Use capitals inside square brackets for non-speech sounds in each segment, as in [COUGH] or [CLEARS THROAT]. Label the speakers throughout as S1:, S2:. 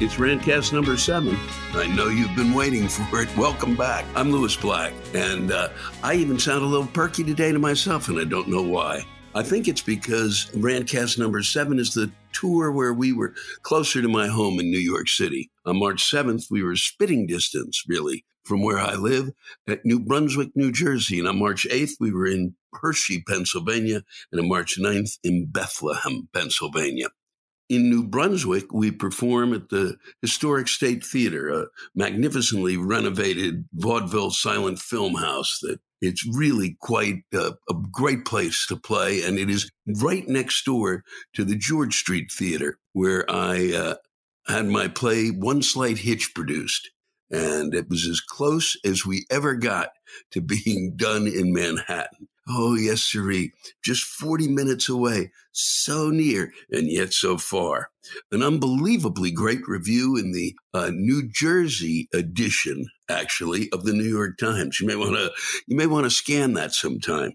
S1: It's Rantcast number seven. I know you've been waiting for it. Welcome back. I'm Lewis Black, and uh, I even sound a little perky today to myself, and I don't know why. I think it's because Rantcast number seven is the tour where we were closer to my home in New York City. On March 7th, we were spitting distance, really, from where I live at New Brunswick, New Jersey. And on March 8th, we were in Hershey, Pennsylvania, and on March 9th in Bethlehem, Pennsylvania in New Brunswick, we perform at the Historic State Theater, a magnificently renovated vaudeville silent film house that it's really quite a, a, great place to play. And it is right next door to the George Street Theater, where I uh, had my play One Slight Hitch produced. And it was as close as we ever got to being done in Manhattan. Oh, yes, sirree. Just 40 minutes away. So near and yet so far. An unbelievably great review in the uh, New Jersey edition, actually, of the New York Times. You may want to, you may want to scan that sometime.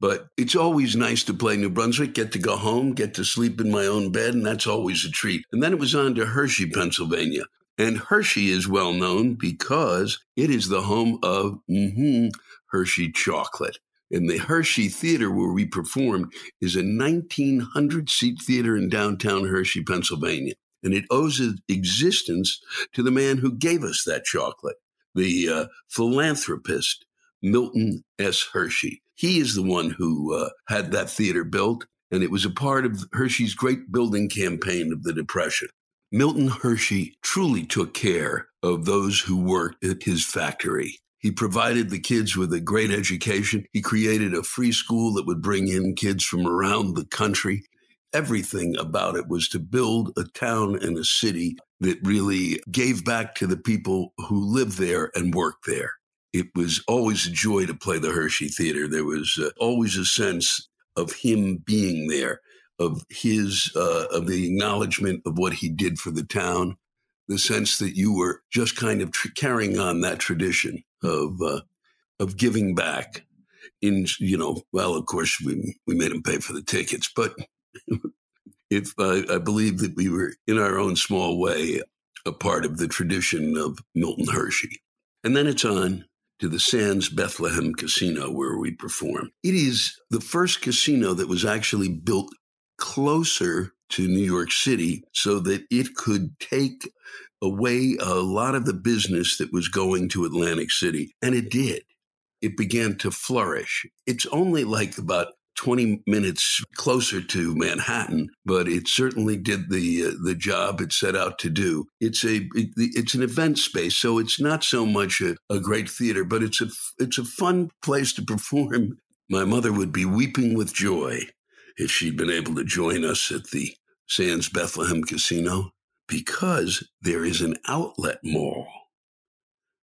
S1: But it's always nice to play New Brunswick, get to go home, get to sleep in my own bed, and that's always a treat. And then it was on to Hershey, Pennsylvania. And Hershey is well known because it is the home of mm-hmm, Hershey chocolate. And the Hershey Theater, where we performed, is a 1,900 seat theater in downtown Hershey, Pennsylvania. And it owes its existence to the man who gave us that chocolate, the uh, philanthropist, Milton S. Hershey. He is the one who uh, had that theater built, and it was a part of Hershey's great building campaign of the Depression. Milton Hershey truly took care of those who worked at his factory. He provided the kids with a great education. He created a free school that would bring in kids from around the country. Everything about it was to build a town and a city that really gave back to the people who lived there and worked there. It was always a joy to play the Hershey Theater. There was uh, always a sense of him being there, of his, uh, of the acknowledgement of what he did for the town, the sense that you were just kind of tr- carrying on that tradition of uh, of giving back. In you know, well, of course we we made him pay for the tickets, but if I believe that we were in our own small way a part of the tradition of Milton Hershey, and then it's on to the Sands Bethlehem Casino where we perform. It is the first casino that was actually built closer to New York City so that it could take away a lot of the business that was going to Atlantic City. And it did. It began to flourish. It's only like about 20 minutes closer to Manhattan, but it certainly did the uh, the job it set out to do. It's a it, it's an event space, so it's not so much a, a great theater, but it's a it's a fun place to perform. My mother would be weeping with joy if she'd been able to join us at the Sands Bethlehem Casino. Because there is an outlet mall.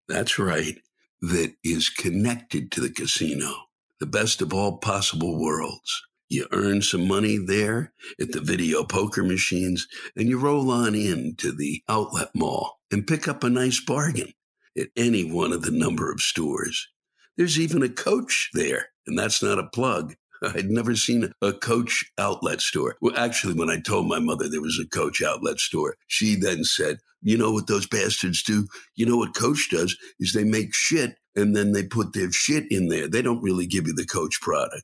S1: That's right, that is connected to the casino. The best of all possible worlds. You earn some money there at the video poker machines, and you roll on in to the outlet mall and pick up a nice bargain at any one of the number of stores. There's even a coach there, and that's not a plug. [LAUGHS] I'd never seen a Coach outlet store. Well, actually, when I told my mother there was a Coach outlet store, she then said, You know what those bastards do? You know what Coach does is they make shit and then they put their shit in there. They don't really give you the Coach product.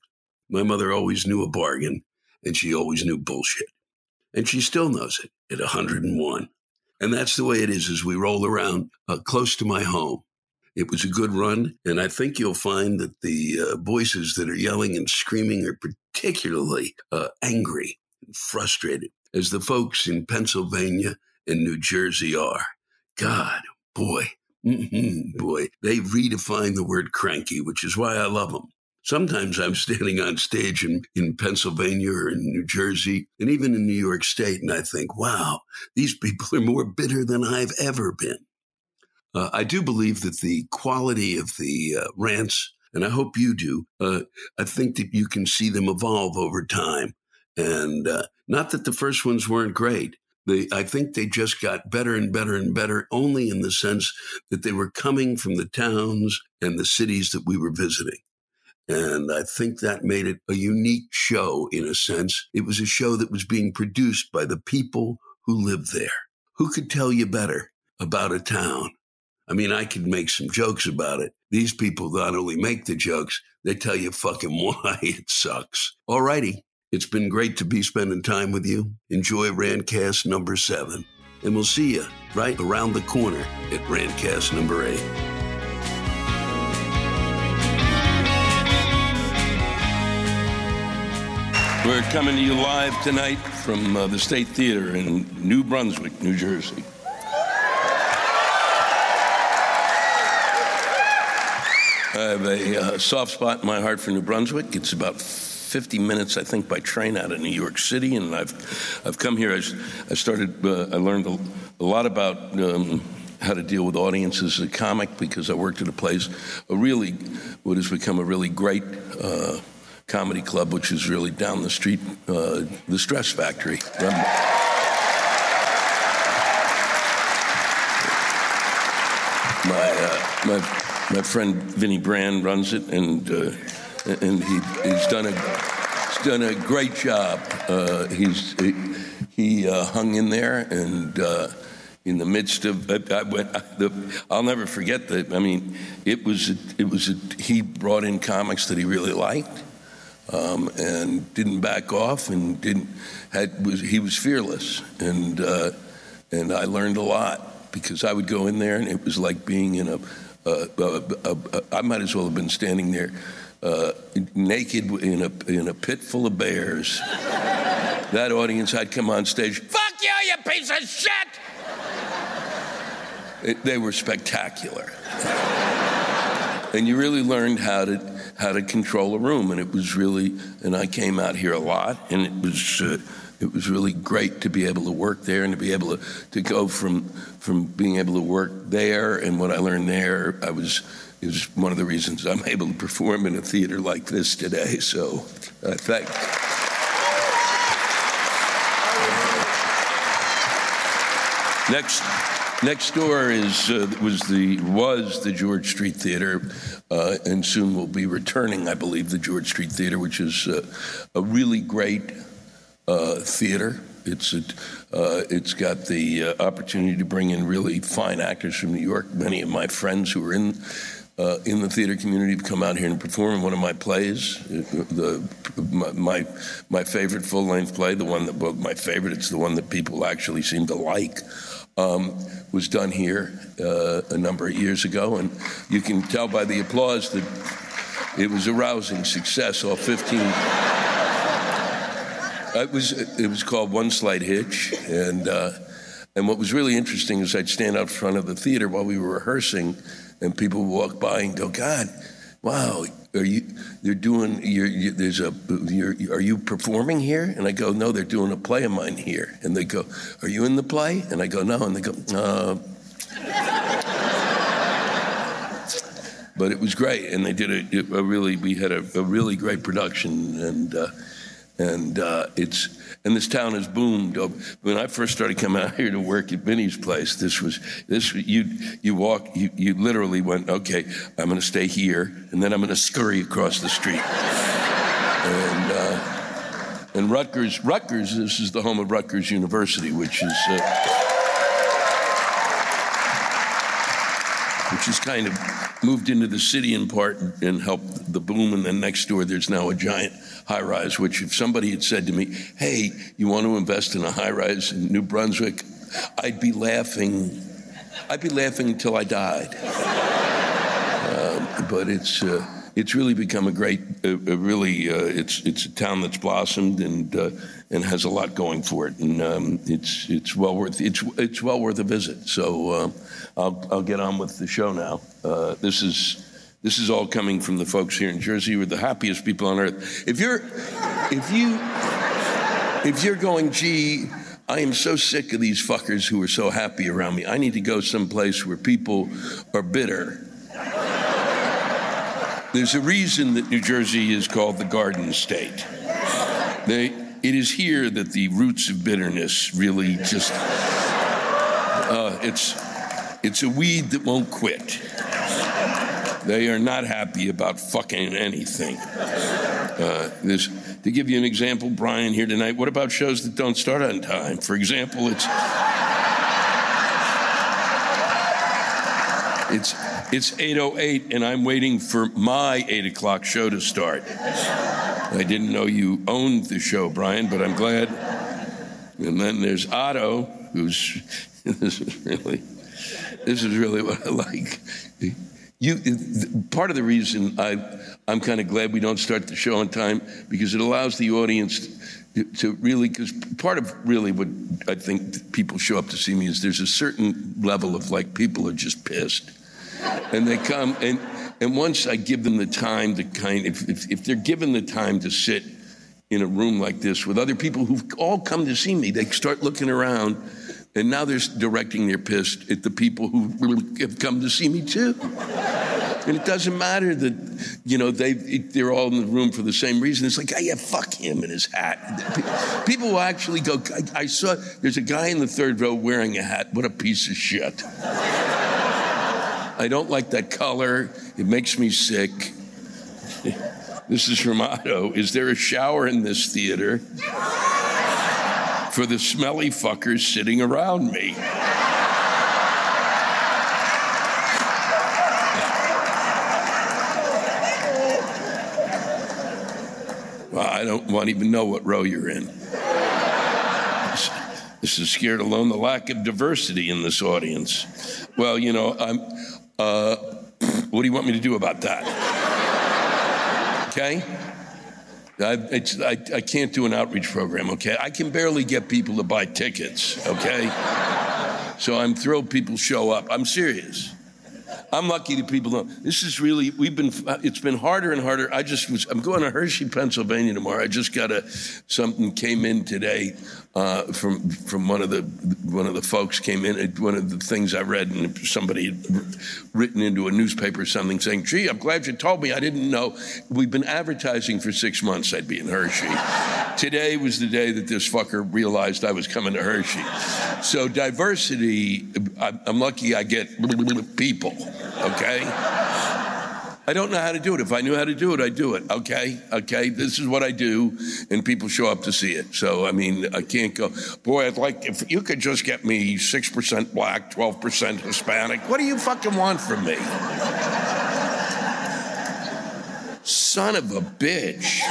S1: My mother always knew a bargain and she always knew bullshit. And she still knows it at 101. And that's the way it is as we roll around uh, close to my home. It was a good run, and I think you'll find that the uh, voices that are yelling and screaming are particularly uh, angry and frustrated, as the folks in Pennsylvania and New Jersey are. God, boy, mm-hmm, boy, they redefine the word cranky, which is why I love them. Sometimes I'm standing on stage in, in Pennsylvania or in New Jersey and even in New York State, and I think, wow, these people are more bitter than I've ever been. Uh, I do believe that the quality of the uh, rants, and I hope you do, uh, I think that you can see them evolve over time. And uh, not that the first ones weren't great. They, I think they just got better and better and better, only in the sense that they were coming from the towns and the cities that we were visiting. And I think that made it a unique show in a sense. It was a show that was being produced by the people who lived there. Who could tell you better about a town I mean, I could make some jokes about it. These people not only make the jokes, they tell you fucking [LAUGHS] why it sucks. Alrighty. It's been great to be spending time with you. Enjoy Rantcast number seven. And we'll see you right around the corner at Rantcast number eight.
S2: We're coming to you live tonight from uh, the State Theater in New Brunswick, New Jersey. I have a uh, soft spot in my heart for New Brunswick. It's about 50 minutes, I think, by train out of New York City, and I've I've come here. I, started. Uh, I learned a, a lot about. Um, how to deal with audiences as a comic because I worked at a place, a really, what has become a really great uh, comedy club, which is really down the street, uh, the Stress Factory. my, uh, my my friend Vinnie Brand runs it, and uh, and he, he's done a he's done a great job. Uh, he's he, he uh, hung in there, and uh, in the midst of I, went, the, I'll never forget that. I mean, it was it was a, he brought in comics that he really liked. Um, and didn't back off, and didn't had was he was fearless, and uh, and I learned a lot because I would go in there, and it was like being in a Uh, uh, uh, I might as well have been standing there naked in a, in a pit full of bears. that audience, I'd come on stage, fuck you, you piece of shit! It, they were spectacular. and you really learned how to how to control a room, and it was really. And I came out here a lot, and it was uh, it was really great to be able to work there and to be able to, to go from from being able to work there and what I learned there. I was was one of the reasons I'm [LAUGHS] able to perform in a theater like this today. So uh, thank. Next, next door is uh, was the was the George Street Theater, uh, and soon will be returning, I believe, the George Street Theater, which is uh, a really great uh, theater. It's a, uh, it's got the uh, opportunity to bring in really fine actors from New York. Many of my friends who are in uh, in the theater community have come out here and perform in one of my plays. The my my favorite full length play, the one that well, my favorite, it's the one that people actually seem to like. Um, was done here uh, a number of years ago, and you can tell by the applause that it was a rousing success. All 15. It was it was called One Slight Hitch, and uh, and what was really interesting is I'd stand out front of the theater while we were rehearsing, and people would walk by and go, "God, wow, are you they're doing you're, you, there's a are you performing here? And i go no they're doing a play of mine here. And they go are you in the play? And i go no. And they go uh. but it was great and they did a, a really we had a, a, really great production and uh, and uh, it's and this town has boomed. When I first started coming out here to work at Vinnie's place, this was this you you walk you, you literally went okay. I'm going to stay here, and then I'm going to scurry across the street. and uh, and Rutgers Rutgers this is the home of Rutgers University, which is. Uh, which is kind of moved into the city in part and helped the boom. And then next door, there's now a giant high rise, which if somebody had said to me, hey, you want to invest in a high rise in New Brunswick, I'd be laughing. I'd be laughing until I died. Uh, but it's. Uh, it's really become a great, uh, really, it's it's a town that's blossomed and uh, and has a lot going for it, and um, it's it's well worth it's it's well worth a visit. So uh, I'll I'll get on with the show now. This is this is all coming from the folks here in Jersey. who are the happiest people on earth. If you're, if you, if you're going, gee, I am so sick of these fuckers who are so happy around me. I need to go someplace where people are bitter. There's a reason that New Jersey is called the Garden State. They, it is here that the roots of bitterness really just, uh, it's, it's a weed that won't quit. They are not happy about fucking anything. Uh, this, to give you an example, Brian here tonight, what about shows that don't start on time? For example, it's it's it's 8:08, and I'm waiting for my eight o'clock show to start. I didn't know you owned the show, Brian, but I'm glad. And then there's Otto, who's [LAUGHS] this is really this is really what I like. You, part of the reason I, I'm kind of glad we don't start the show on time because it allows the audience to, to really, because part of really what I think people show up to see me is there's a certain level of like people are just pissed, and they come and and once I give them the time to kind, if if, if they're given the time to sit in a room like this with other people who've all come to see me, they start looking around and now they're directing their piss at the people who have come to see me too. And it doesn't matter that, you know, they, they're all in the room for the same reason. It's like, oh, yeah, fuck him and his hat. People will actually go, I, I saw, there's a guy in the third row wearing a hat. What a piece of shit. I don't like that color. It makes me sick. [LAUGHS] This is from Otto. Is there a shower in this theater? For the smelly fuckers sitting around me. Well, I don't want to even know what row you're in. This is scared alone the lack of diversity in this audience. Well, you know, I'm. Uh, [CLEARS THROAT] what do you want me to do about that? Okay. I, I, I, can't do an outreach program, okay? I can barely get people to buy tickets, okay? so I'm thrilled people show up. I'm serious. I'm lucky that people don't. This is really, we've been, it's been harder and harder. I just was, I'm going to Hershey, Pennsylvania tomorrow. I just got a, something came in today uh, from from one of the one of the folks came in. One of the things I read, and somebody had written into a newspaper or something saying, "Gee, I'm glad you told me. I didn't know. We've been advertising for six months. I'd be in Hershey. Today was the day that this fucker realized I was coming to Hershey. So diversity. I'm lucky. I get people. Okay." I don't know how to do it. If I knew how to do it, I'd do it. Okay, okay. This is what I do, and people show up to see it. So I mean, I can't go. Boy, I'd like if you could just get me six percent black, twelve percent Hispanic. What do you fucking want from me? Son of a bitch.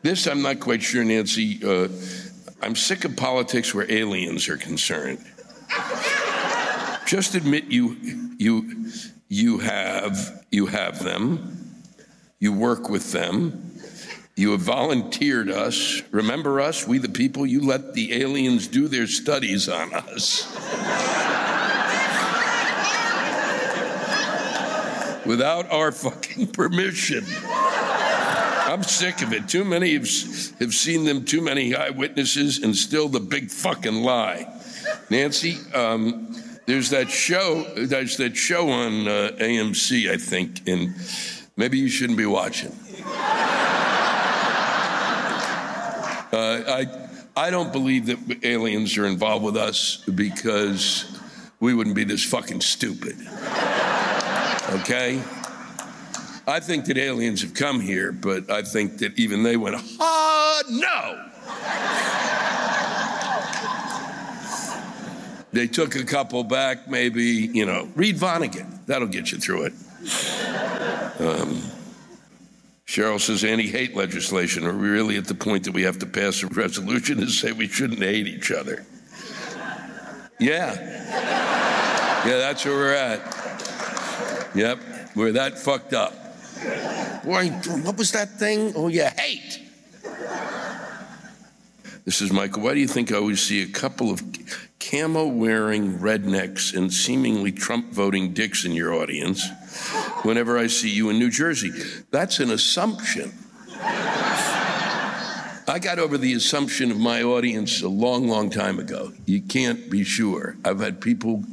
S2: This I'm not quite sure, Nancy. Uh, I'm sick of politics where aliens are concerned. Just admit you you you have you have them you work with them you have volunteered us remember us we the people you let the aliens do their studies on us without our fucking permission. I'm sick of it. Too many have, have seen them, too many eyewitnesses, and still the big fucking lie. Nancy, um, there's that show. There's that show on uh, AMC, I think, and maybe you shouldn't be watching. [LAUGHS] Uh, I I don't believe that aliens are involved with us because we wouldn't be this fucking stupid. Okay? I think that aliens have come here, but I think that even they went, ah, no. They took a couple back, maybe, you know, read Vonnegut. That'll get you through it. Um, Cheryl says anti hate legislation. Are we really at the point that we have to pass a resolution and say we shouldn't hate each other? Yeah. Yeah, that's where we're at. Yep, we're that fucked up. Boy, what was that thing? Oh, yeah, hate. This is Michael. Why do you think I always see a couple of camo wearing rednecks and seemingly Trump voting dicks in your audience whenever I see you in New Jersey? That's an assumption. I got over the assumption of my audience a long, long time ago. You can't be sure. I've had people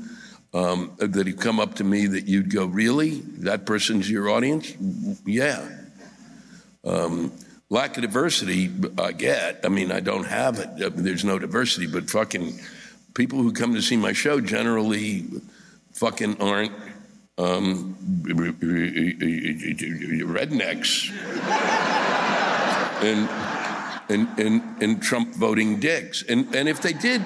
S2: um, that have come up to me that you'd go, Really? That person's your audience? Yeah. Um, lack of diversity, I get. I mean, I don't have it. There's no diversity, but fucking people who come to see my show generally fucking aren't um, rednecks and, and, and, and Trump voting dicks. And, and if they did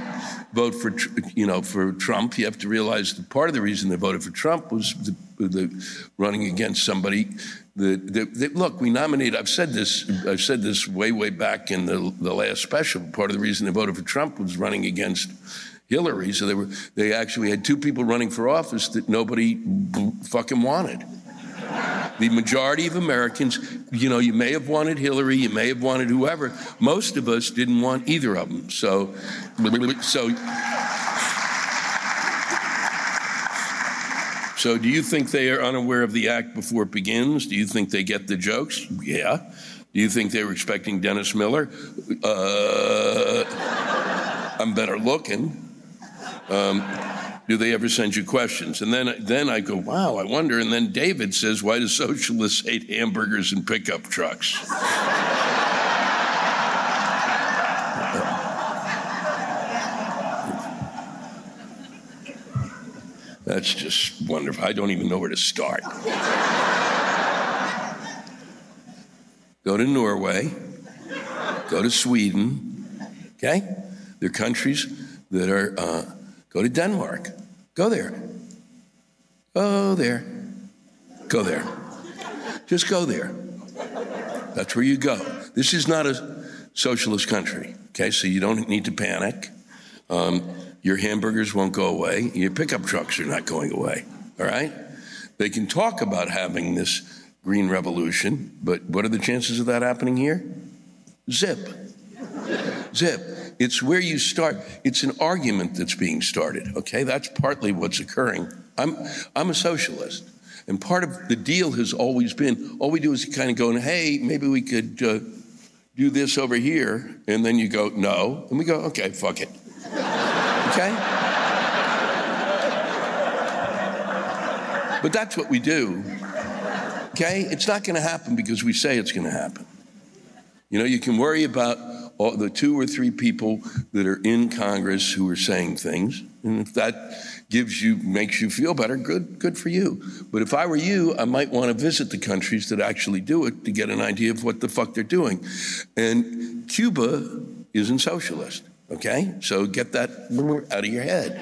S2: vote for, you know, for Trump, you have to realize that part of the reason they voted for Trump was the, the running against somebody that, that, that, look, we nominated. I've said this. I've said this way, way back in the the last special. Part of the reason they voted for Trump was running against Hillary. So they were they actually had two people running for office that nobody fucking wanted. The majority of Americans, you know, you may have wanted Hillary, you may have wanted whoever. Most of us didn't want either of them. So, so. So, do you think they are unaware of the act before it begins? Do you think they get the jokes? Yeah. Do you think they were expecting Dennis Miller? Uh, I'm better looking. Um, do they ever send you questions? And then, then I go, wow, I wonder. And then David says, why do socialists hate hamburgers and pickup trucks? That's just wonderful. I don't even know where to start. [LAUGHS] go to Norway, go to Sweden, okay? They're countries that are uh, Go to Denmark. Go there. Go there. Go there. Just go there. That's where you go. This is not a socialist country, okay? So you don't need to panic. Um, your hamburgers won't go away. Your pickup trucks are not going away, all right? They can talk about having this green revolution, but what are the chances of that happening here? Zip. Zip. It's where you start. It's an argument that's being started. Okay, that's partly what's occurring. I'm I'm a socialist, and part of the deal has always been all we do is kind of going, hey, maybe we could uh, do this over here, and then you go no, and we go, okay, fuck it. Okay. But that's what we do. Okay? It's not going to happen because we say it's going to happen. You know, you can worry about all, the two or three people that are in Congress who are saying things. And if that gives you, makes you feel better, good, good for you. But if I were you, I might want to visit the countries that actually do it to get an idea of what the fuck they're doing. And Cuba isn't socialist, okay? So get that out of your head.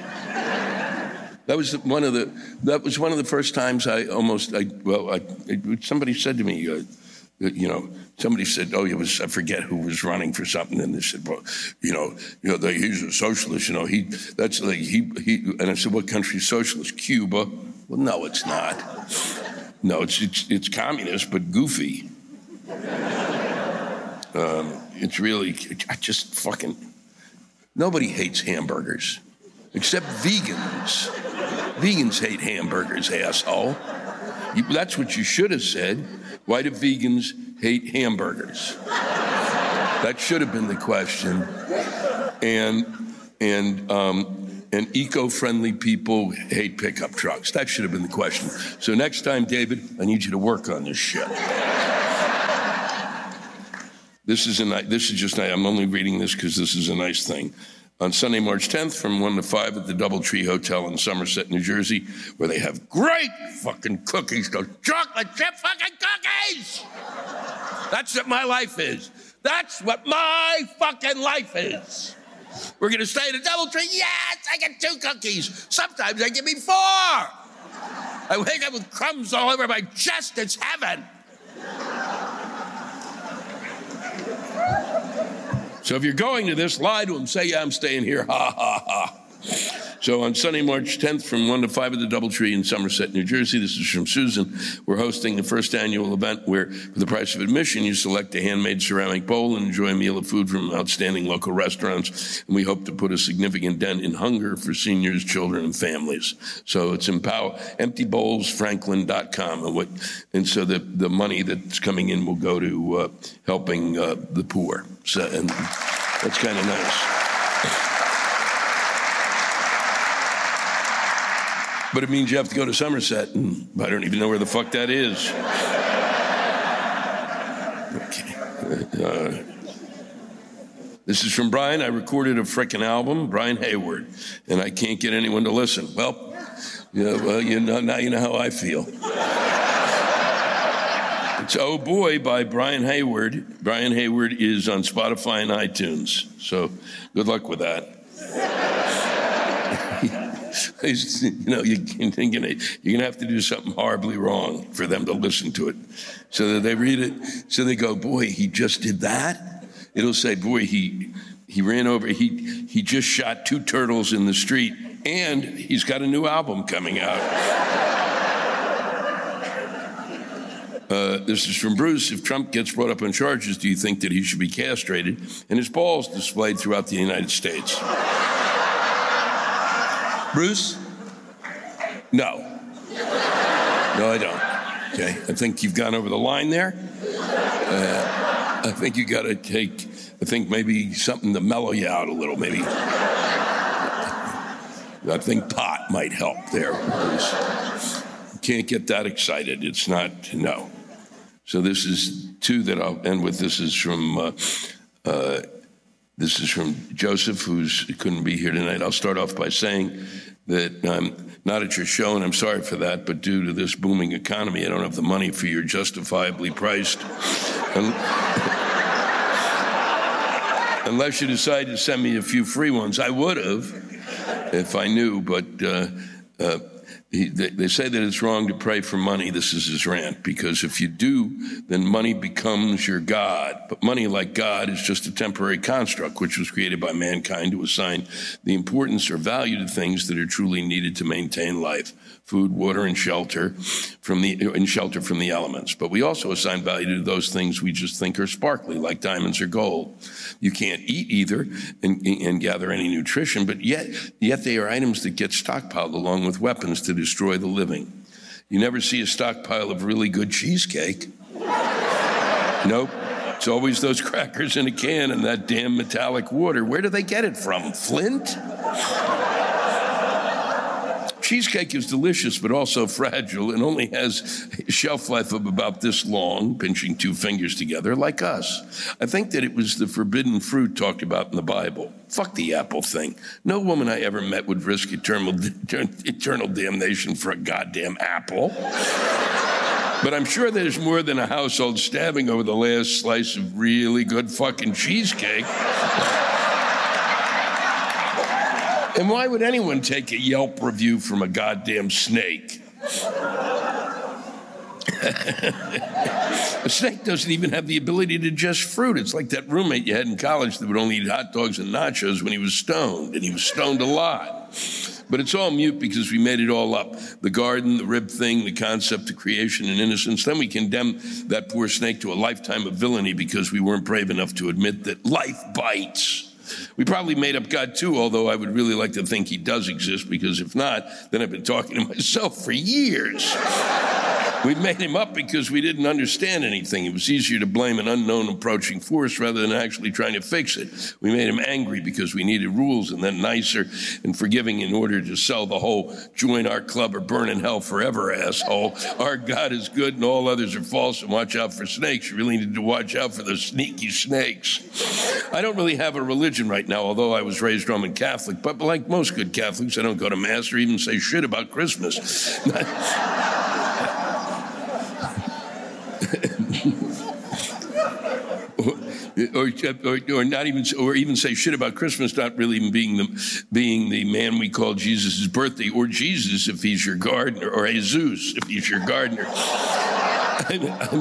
S2: That was one of the that was one of the first times I almost I well I, somebody said to me uh, you know, somebody said, "Oh, it was I forget who was running for something," and they said, "Well, you know, you know, he's a socialist. You know, he that's like he he." And I said, "What country's socialist? Cuba?" Well, no, it's not. No, it's it's, it's communist, but goofy. Um, it's really I just fucking nobody hates hamburgers except vegans. Vegans hate hamburgers, asshole. You, that's what you should have said. Why do vegans hate hamburgers? That should have been the question. And and um, and eco-friendly people hate pickup trucks. That should have been the question. So next time, David, I need you to work on this shit. This is a this is just I'm only reading this because this is a nice thing on Sunday, March 10th from 1 to 5 at the Doubletree Hotel in Somerset, New Jersey, where they have great fucking cookies, those chocolate chip fucking cookies! That's what my life is. That's what my fucking life is. We're gonna stay at a Doubletree? Yes, I get two cookies. Sometimes they give me four. I wake up with crumbs all over my chest. It's heaven. So if you're going to this, lie to them. Say, yeah, I'm staying here. [LAUGHS] Ha, ha, ha. So on Sunday, March 10th, from 1 to 5 at the Doubletree in Somerset, New Jersey, this is from Susan. We're hosting the first annual event where, for the price of admission, you select a handmade ceramic bowl and enjoy a meal of food from outstanding local restaurants. And we hope to put a significant dent in hunger for seniors, children, and families. So it's empower emptybowlsfranklin.com. And, what, and so the, the money that's coming in will go to uh, helping uh, the poor. So, and that's kind of nice. But it means you have to go to Somerset, and I don't even know where the fuck that is. Okay. Uh, this is from Brian. I recorded a frickin' album, Brian Hayward, and I can't get anyone to listen. Well, yeah, well, you know, now you know how I feel. It's Oh Boy by Brian Hayward. Brian Hayward is on Spotify and iTunes. So good luck with that. [LAUGHS] you know, you, are you're gonna have to do something horribly wrong for them to listen to it. So that they read it, so they go, boy, he just did that. It'll say, boy, he he ran over, he he just shot two turtles in the street, and he's got a new album coming out. [LAUGHS] Uh, this is from Bruce. If Trump gets brought up on charges, do you think that he should be castrated and his balls displayed throughout the United States? Bruce? No. No, I don't. Okay. I think you've gone over the line there. Uh, I think you got to take, I think maybe something to mellow you out a little, maybe. I think pot might help there. Bruce. You can't get that excited. It's not, no. So this is two that I'll end with. This is from. Uh, uh, this is from Joseph, who couldn't be here tonight. I'll start off by saying that I'm not at your show, and I'm sorry for that, but due to this booming economy, I don't have the money for your justifiably priced. [LAUGHS] Unless you decide to send me a few free ones, I would have if I knew, but uh, uh, he, they, they, say that it's wrong to pray for money. This is his rant because if you do, then money becomes your God. But money, like God, is just a temporary construct which was created by mankind to assign the importance or value to things that are truly needed to maintain life food, water, and shelter from the and shelter from the elements. But we also assign value to those things we just think are sparkly, like diamonds or gold. You can't eat either and, and gather any nutrition, but yet yet they are items that get stockpiled along with weapons to destroy the living. You never see a stockpile of really good cheesecake. nope. It's always those crackers in a can and that damn metallic water. Where do they get it from? Flint? Cheesecake is delicious, but also fragile and only has a shelf life of about this long, pinching two fingers together, like us. I think that it was the forbidden fruit talked about in the Bible. Fuck the apple thing. No woman I ever met would risk eternal, [LAUGHS] eternal damnation for a goddamn apple. But I'm sure there's more than a household stabbing over the last slice of really good fucking cheesecake. And why would anyone take a Yelp review from a goddamn snake? [LAUGHS] a snake doesn't even have the ability to digest fruit. It's like that roommate you had in college that would only eat hot dogs and nachos when he was stoned, and he was stoned a lot. But it's all mute because we made it all up. The garden, the rib thing, the concept of creation and innocence. Then we condemn that poor snake to a lifetime of villainy because we weren't brave enough to admit that life bites. We probably made up God too, although I would really like to think he does exist because if not, then I've been talking to myself for years. We made him up because we didn't understand anything. It was easier to blame an unknown approaching force rather than actually trying to fix it. We made him angry because we needed rules and then nicer and forgiving in order to sell the whole join our club or burn in hell forever asshole. Our God is good and all others are false and watch out for snakes. You really need to watch out for those sneaky snakes. I don't really have a religion right now, although I was raised Roman Catholic, but like most good Catholics, I don't go to Mass or even say shit about Christmas. [LAUGHS] or, or, or, not even, or even say shit about Christmas, not really even being the, being the man we call Jesus' birthday, or Jesus if he's your gardener, or Jesus if he's your gardener. [LAUGHS] I, I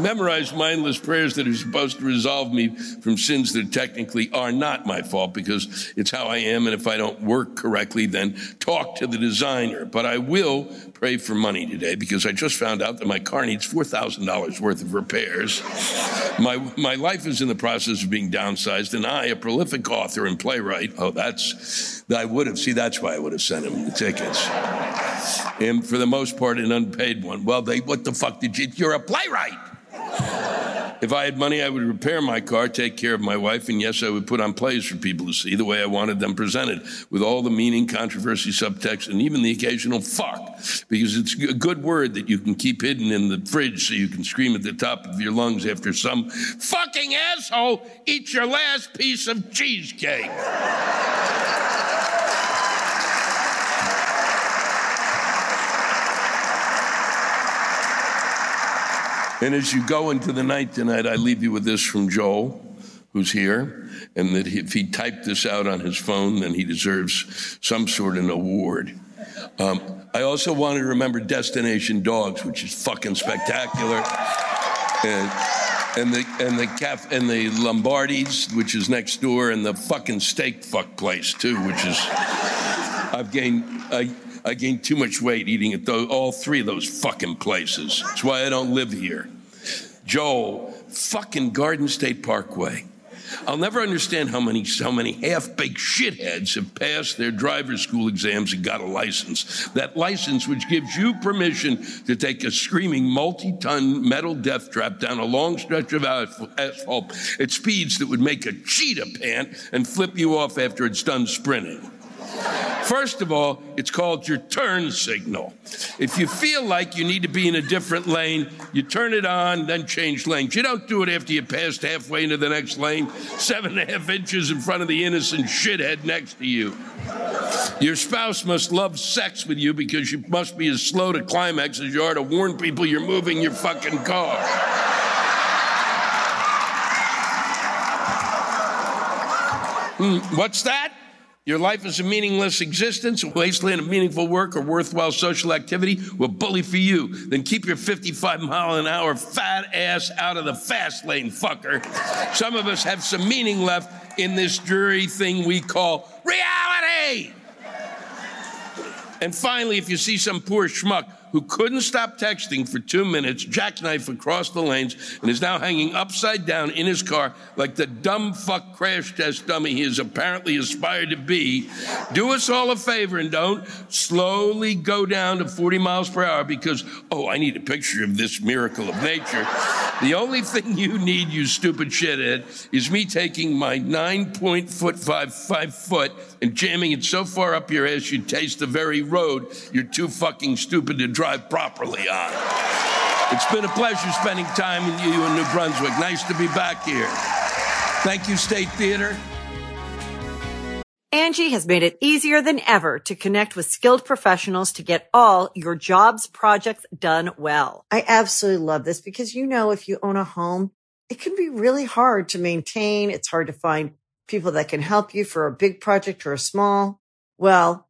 S2: mindless prayers that are supposed to resolve me from sins that technically are not my fault because it's how I am. And if I don't work correctly, then talk to the designer. But I will pray for money today because I just found out that my car needs $4,000 worth of repairs. My, my life is in the process of being downsized, and I, a prolific author and playwright, oh, that's, I would have, see, that's why I would have sent him the tickets. And for the most part, an unpaid one. Well, they, what the fuck did you, you're a playwright. If I had money, I would repair my car, take care of my wife, and yes, I would put on plays for people to see the way I wanted them presented, with all the meaning, controversy, subtext, and even the occasional fuck, because it's a good word that you can keep hidden in the fridge so you can scream at the top of your lungs after some fucking asshole eats your last piece of cheesecake. And as you go into the night tonight, I leave you with this from Joel, who's here, and that if he typed this out on his phone, then he deserves some sort of an award. Um, I also wanted to remember Destination Dogs, which is fucking spectacular. And, and the and the caf and the Lombardi's, which is next door, and the fucking steak fuck place too, which is I've gained I, I gained too much weight eating at those, all three of those fucking places. That's why I don't live here. Joel, fucking Garden State Parkway. I'll never understand how many how many half-baked shitheads have passed their driver's school exams and got a license. That license which gives you permission to take a screaming multi-ton metal death trap down a long stretch of asphalt at speeds that would make a cheetah pant and flip you off after it's done sprinting. First of all, it's called your turn signal. If you feel like you need to be in a different lane, you turn it on, then change lanes. You don't do it after you passed halfway into the next lane, seven and a half inches in front of the innocent shithead next to you. Your spouse must love sex with you because you must be as slow to climax as you are to warn people you're moving your fucking car. Hmm, what's that? Your life is a meaningless existence, a wasteland of meaningful work or worthwhile social activity. We'll bully for you. Then keep your 55 mile an hour fat ass out of the fast lane, fucker. Some of us have some meaning left in this dreary thing we call reality. And finally, if you see some poor schmuck who couldn't stop texting for two minutes, jackknife across the lanes, and is now hanging upside down in his car like the dumb fuck crash test dummy he has apparently aspired to be, do us all a favor and don't slowly go down to 40 miles per hour because, oh, I need a picture of this miracle of nature. the only thing you need, you stupid shithead, is me taking my nine point foot five, five foot and jamming it so far up your ass you taste the very road you're too fucking stupid to drive properly on. It's been a pleasure spending time with you in New Brunswick. Nice to be back here. Thank you, State Theater.
S3: Angi has made it easier than ever to connect with skilled professionals to get all your jobs projects done well. I absolutely love this because, you know, if you own a home, it can be really hard to maintain. It's hard to find people that can help you for a big project or a small. Well,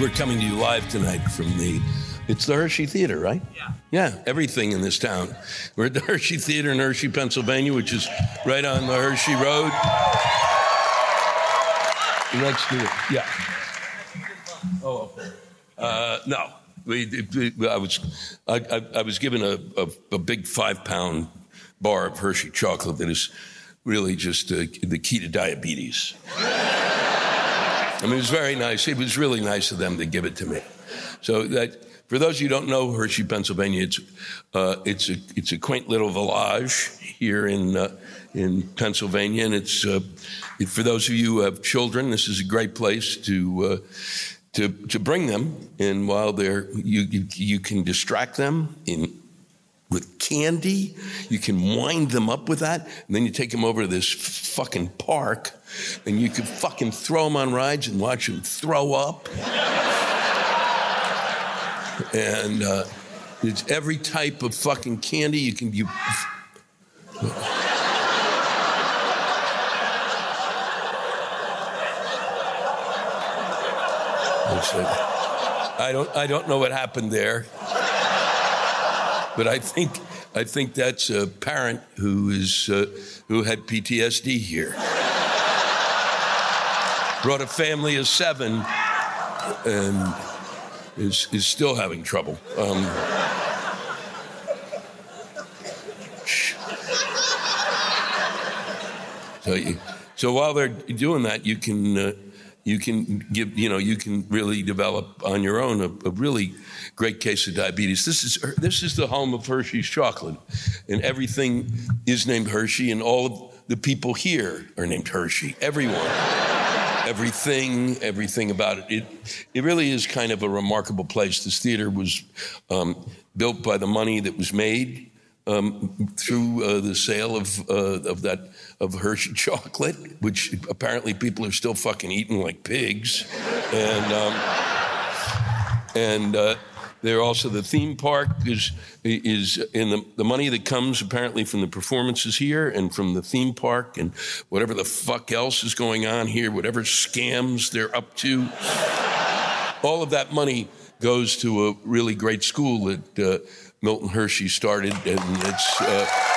S2: We're coming to you live tonight from the. It's the Hershey Theater, right? Yeah. Yeah, everything in this town. We're at the [LAUGHS] Hershey Theater in Hershey, Pennsylvania, which is right on the Hershey Road. Next to it. Yeah. Oh, uh, no. We, we, I was, I, I, I was given a, a, a, big five pound bar of Hershey chocolate that is really just uh, the key to diabetes. [LAUGHS] I mean, it was very nice. It was really nice of them to give it to me. So that, for those of you who don't know Hershey, Pennsylvania, it's uh, it's a it's a quaint little village here in uh, in Pennsylvania, and it's uh, for those of you who have children, this is a great place to. Uh, to, to bring them, and while they're you, you you can distract them in with candy. You can wind them up with that. And then you take them over to this fucking park and you can fucking throw them on rides and watch them throw up. and uh, it's every type of fucking candy you can. You, I don't, I don't know what happened there, but I think, I think that's a parent who is, uh, who had PTSD here brought a family of seven and is, is still having trouble. Um, so, you, so while they're doing that, you can uh, you can give you know you can really develop on your own a, a, really great case of diabetes. This is this is the home of Hershey's chocolate, and everything is named Hershey, and all of the people here are named Hershey. Everyone [LAUGHS] everything, everything about it. It, it really is kind of a remarkable place. This theater was um, built by the money that was made um, through uh, the sale of uh, of that of Hershey [LAUGHS] chocolate, which apparently people are still fucking eating like pigs, and um, and. Uh, there also the theme park is is in the, the money that comes apparently from the performances here and from the theme park and whatever the fuck else is going on here, whatever scams they're up to. All of that money goes to a really great school that uh, Milton Hershey started, and it's. Uh,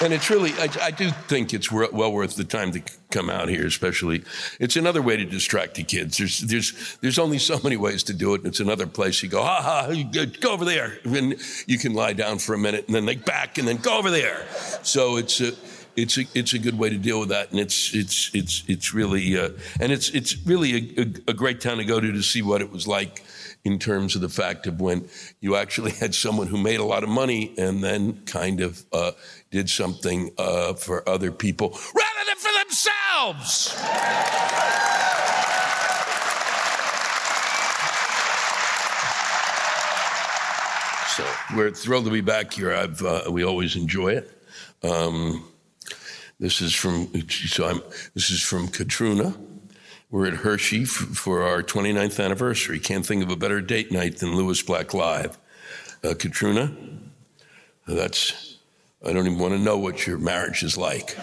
S2: And it's really, I, I, do think it's well worth the time to come out here, especially. It's another way to distract the kids. There's, there's, there's only so many ways to do it. And it's another place you go, ha ha, go, over there. And you can lie down for a minute and then they back and then go over there. So it's a, it's a, it's a good way to deal with that. And it's, it's, it's, it's really, uh, and it's, it's really a, a, a great town to go to to see what it was like in terms of the fact of when you actually had someone who made a lot of money and then kind of uh, did something uh, for other people rather than for themselves. So we're thrilled to be back here. I've, uh, we always enjoy it. Um, this is from so I'm, this is from Katrina. We're at Hershey for our 29th anniversary. Can't think of a better date night than Lewis Black Live. Uh, Katrina, that's, I don't even want to know what your marriage is like.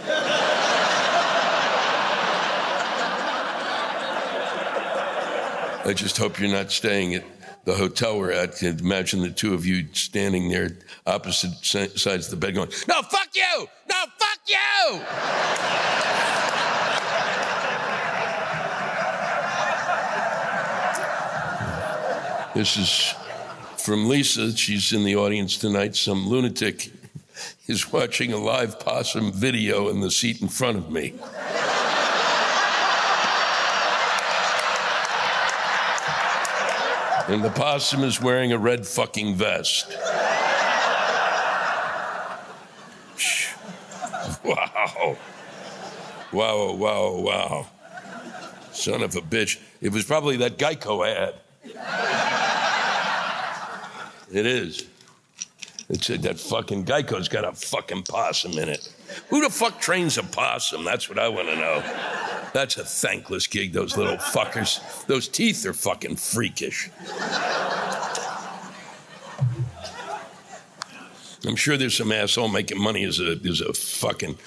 S2: I just hope you're not staying at the hotel we're at. Imagine the two of you standing there opposite sides of the bed going, No, fuck you! No, fuck you! This is from Lisa. She's in the audience tonight. Some lunatic is watching a live possum video in the seat in front of me. and the possum is wearing a red fucking vest. Wow. Wow, wow, wow. Son of a bitch. It was probably that Geico ad. It is. That fucking Geico's got a fucking possum in it. Who the fuck trains a possum? That's what I want to know. That's a thankless gig, those little fuckers. Those teeth are fucking freakish. I'm sure there's some asshole making money as a, as a fucking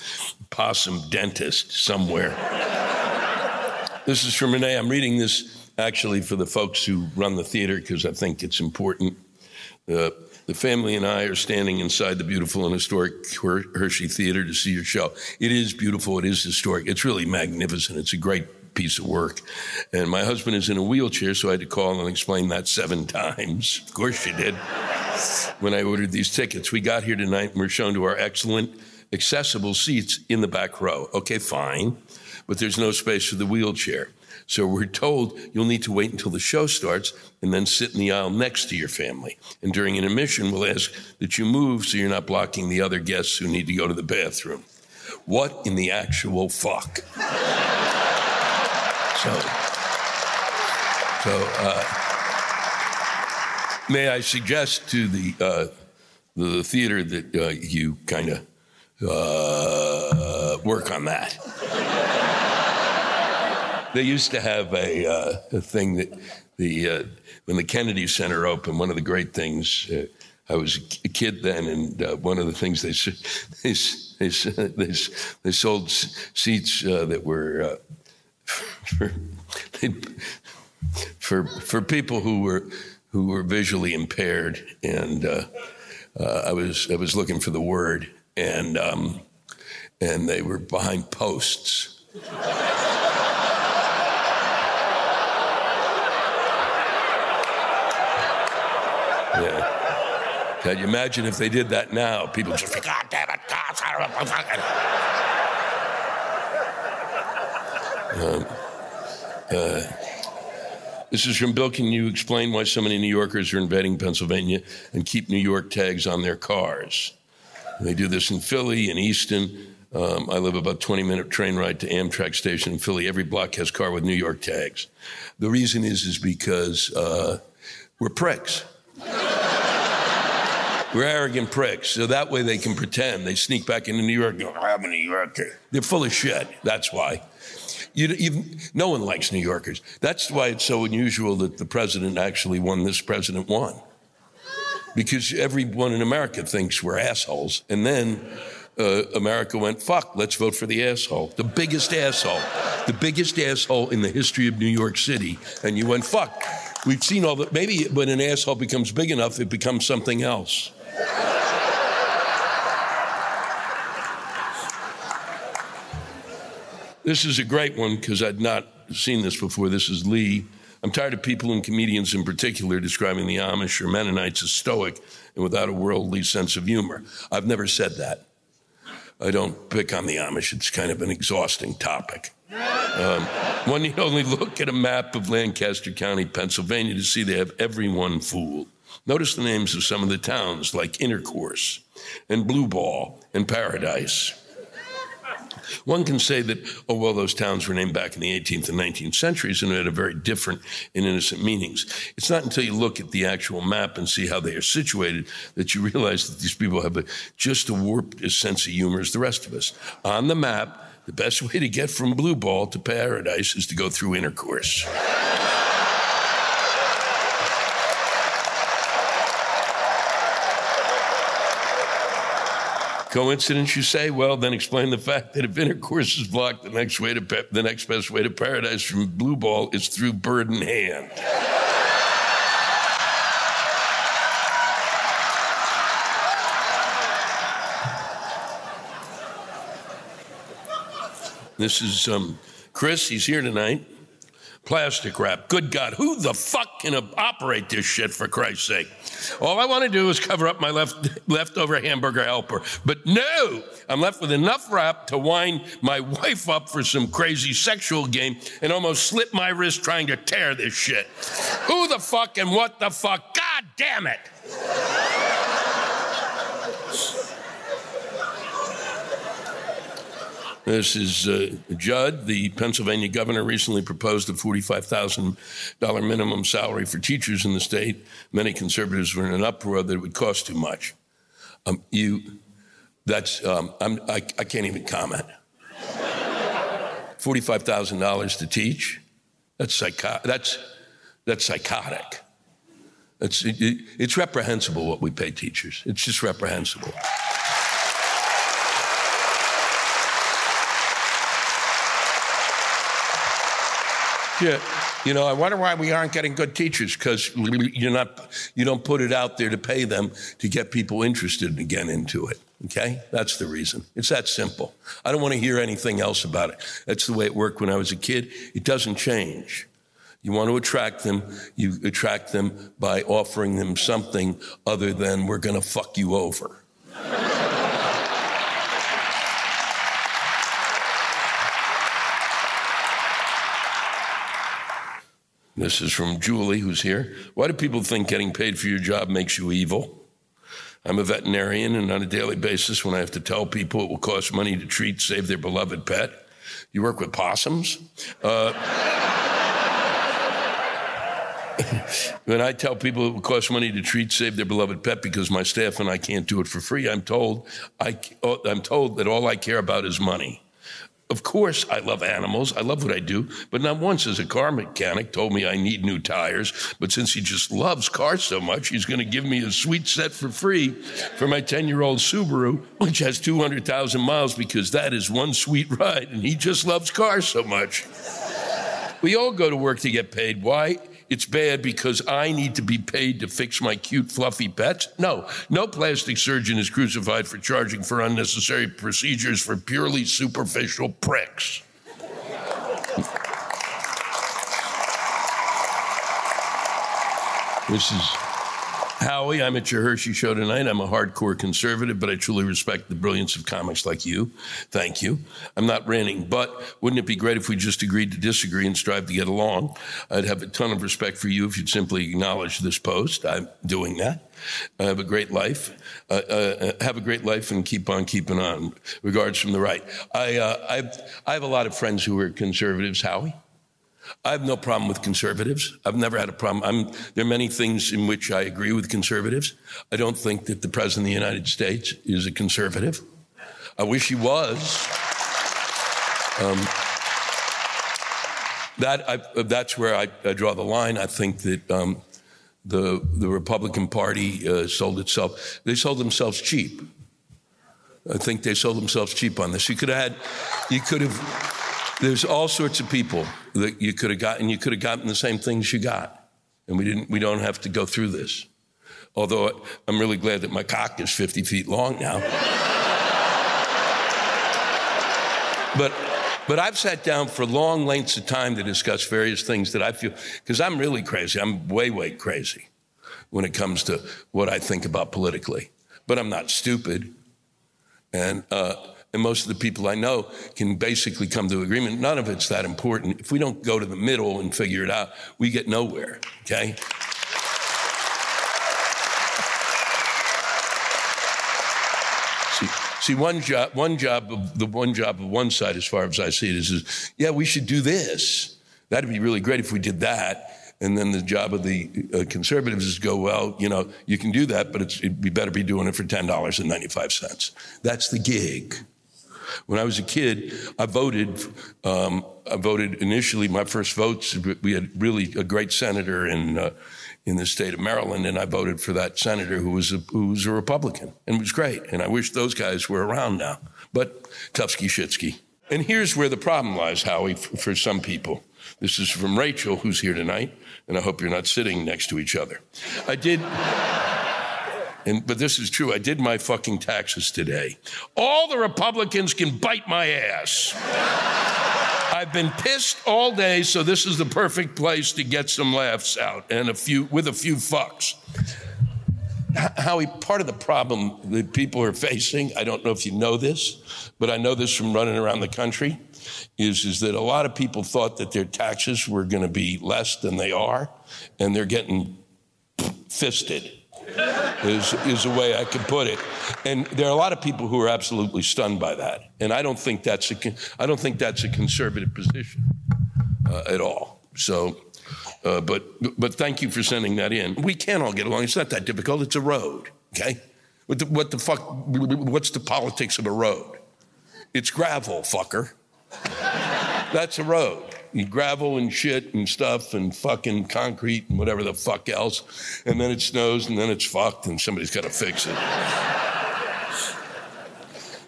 S2: possum dentist somewhere. this is from Renee. I'm reading this actually for the folks who run the theater because I think it's important. Uh, the family and I are standing inside the beautiful and historic Hershey Theater to see your show. It is beautiful. It is historic. It's really magnificent. It's a great piece of work. And my husband is in a wheelchair, so I had to call and explain that seven [LAUGHS] times. Of course, you did when I ordered these tickets. We got here tonight and we're shown to our excellent, accessible seats in the back row. Okay, fine, but there's no space for the wheelchair. So we're told you'll need to wait until the show starts and then sit in the aisle next to your family. And during an intermission, we'll ask that you move so you're not blocking the other guests who need to go to the bathroom. What in the actual fuck? [LAUGHS] so, so, uh, May I suggest to the uh, the theater that uh, you kind of uh, work on that? They used to have a, uh, a thing that the uh, when the Kennedy Center opened. One of the great things. Uh, I was a kid then, and one of the things they [LAUGHS] they they, [LAUGHS] they, they sold seats that were for, for for people who were who were visually impaired, and uh, uh, I was I was looking for the word, and um, and they were behind posts. [LAUGHS] yeah. Can you imagine if they did that now? People just, think, God damn it, God, um, uh, this is from Bill. Can you explain why so many New Yorkers are invading Pennsylvania and keep New York tags on their cars? They do this in Philly and Easton. Um, I live about 20 minute train ride to Amtrak station in Philly. Every block has car with New York tags. The reason is is because uh, we're pricks. We're arrogant pricks. So that way they can pretend. They sneak back into New York. Go, I'm a New Yorker. They're full of shit. That's why. You, no one likes New Yorkers. That's why it's so unusual that the president actually won. This president won. Because everyone in America thinks we're assholes. And then uh, America went, fuck, let's vote for the asshole. The biggest asshole. The biggest asshole in the history of New York City. And you went, fuck. We've seen all that. Maybe when an asshole becomes big enough, it becomes something else. This is a great one because I'd not seen this before. This is Lee. I'm tired of people and comedians in particular describing the Amish or Mennonites as stoic and without a worldly sense of humor. I've never said that. I don't pick on the Amish. It's kind of an exhausting topic. Um, one need only look at a map of Lancaster County, Pennsylvania, to see they have everyone fooled. Notice the names of some of the towns like Intercourse and Blue Ball and Paradise. One can say that, oh, well, those towns were named back in the 18th and 19th centuries and had a very different and innocent meanings. It's not until you look at the actual map and see how they are situated that you realize that these people have a, just a warped sense of humor as the rest of us. On the map, the best way to get from Blue Ball to paradise is to go through intercourse. Coincidence, you say? Well, then explain the fact that if intercourse is blocked, the next way to the next best way to paradise from blue ball is through bird in hand. This is um, Chris. He's here tonight. Plastic wrap. Good God, who the fuck can operate this shit for Christ's sake? All I want to do is cover up my left, [LAUGHS] leftover hamburger helper. But no, I'm left with enough wrap to wind my wife up for some crazy sexual game and almost slip my wrist trying to tear this shit. Who the fuck and what the fuck? God damn it! This is uh, Judd, the Pennsylvania governor, recently proposed a $45,000 minimum salary for teachers in the state. Many conservatives were in an uproar that it would cost too much. Um, you, that's, um, I, I can't even comment. $45,000 to teach? That's, psycho- that's, that's psychotic. It's, it, it's reprehensible what we pay teachers. It's just reprehensible. Yeah, you know, I wonder why we aren't getting good teachers because you're not, you don't put it out there to pay them to get people interested again into it. Okay, that's the reason. It's that simple. I don't want to hear anything else about it. That's the way it worked when I was a kid. It doesn't change. You want to attract them, you attract them by offering them something other than we're going to fuck you over. This is from Julie, who's here. Why do people think getting paid for your job makes you evil? I'm a veterinarian, and on a daily basis, when I have to tell people it will cost money to treat, save their beloved pet, you work with possums? Uh, [LAUGHS] when I tell people it will cost money to treat, save their beloved pet because my staff and I can't do it for free, I'm told, I, I'm told that all I care about is money. Of course, I love animals. I love what I do. But not once has a car mechanic told me I need new tires. But since he just loves cars so much, he's going to give me a sweet set for free for my 10 year old Subaru, which has 200,000 miles because that is one sweet ride. And he just loves cars so much. We all go to work to get paid. Why? It's bad because I need to be paid to fix my cute, fluffy pets? No, no plastic surgeon is crucified for charging for unnecessary procedures for purely superficial pricks. this is Howie, I'm at your Hershey show tonight. I'm a hardcore conservative, but I truly respect the brilliance of comics like you. Thank you. I'm not ranting, but wouldn't it be great if we just agreed to disagree and strive to get along? I'd have a ton of respect for you if you'd simply acknowledge this post. I'm doing that. I have a great life. Uh, uh, have a great life and keep on keeping on. Regards from the right. I, uh, I've, I have a lot of friends who are conservatives, Howie. I have no problem with conservatives. I've never had a problem. I'm, there are many things in which I agree with conservatives. I don't think that the President of the United States is a conservative. I wish he was. Um, that I, that's where I, I, draw the line. I think that um, the the Republican Party uh, sold itself. They sold themselves cheap. I think they sold themselves cheap on this. You could have had, you could have there's all sorts of people that you could have gotten. You could have gotten the same things you got, and we didn't. We don't have to go through this. Although I'm really glad that my cock is 50 feet long now. but but I've sat down for long lengths of time to discuss various things that I feel because I'm really crazy. I'm way way crazy when it comes to what I think about politically. But I'm not stupid, and. Uh, and most of the people I know can basically come to agreement. None of it's that important. If we don't go to the middle and figure it out, we get nowhere, okay? See, see one job, one job of the one job of one side, as far as I see it, is, is yeah, we should do this. That'd be really great if we did that. And then the job of the uh, conservatives is go, well, you know, you can do that, but it'd be better be doing it for $10.95. That's the gig. When I was a kid, I voted. Um, I voted initially. My first votes. We had really a great senator in uh, in the state of Maryland, and I voted for that senator who was a, who was a Republican, and was great. And I wish those guys were around now. But Tufsky Shitsky. And here's where the problem lies, Howie, for some people. This is from Rachel, who's here tonight, and I hope you're not sitting next to each other. I did. And, but this is true. I did my fucking taxes today. All the Republicans can bite my ass. I've been pissed all day, so this is the perfect place to get some laughs out and a few with a few fucks. Howie, part of the problem that people are facing, I don't know if you know this, but I know this from running around the country, is, is that a lot of people thought that their taxes were going to be less than they are, and they're getting fisted is, is a way I could put it. And there are a lot of people who are absolutely stunned by that. And I don't think that's a, I don't think that's a conservative position uh, at all. So, uh, but, but thank you for sending that in. We can all get along. It's not that difficult. It's a road, okay? What the, what the fuck, what's the politics of a road? It's gravel, fucker. That's a road gravel and shit and stuff and fucking concrete and whatever the fuck else. And then it snows and then it's fucked and somebody's got to fix it.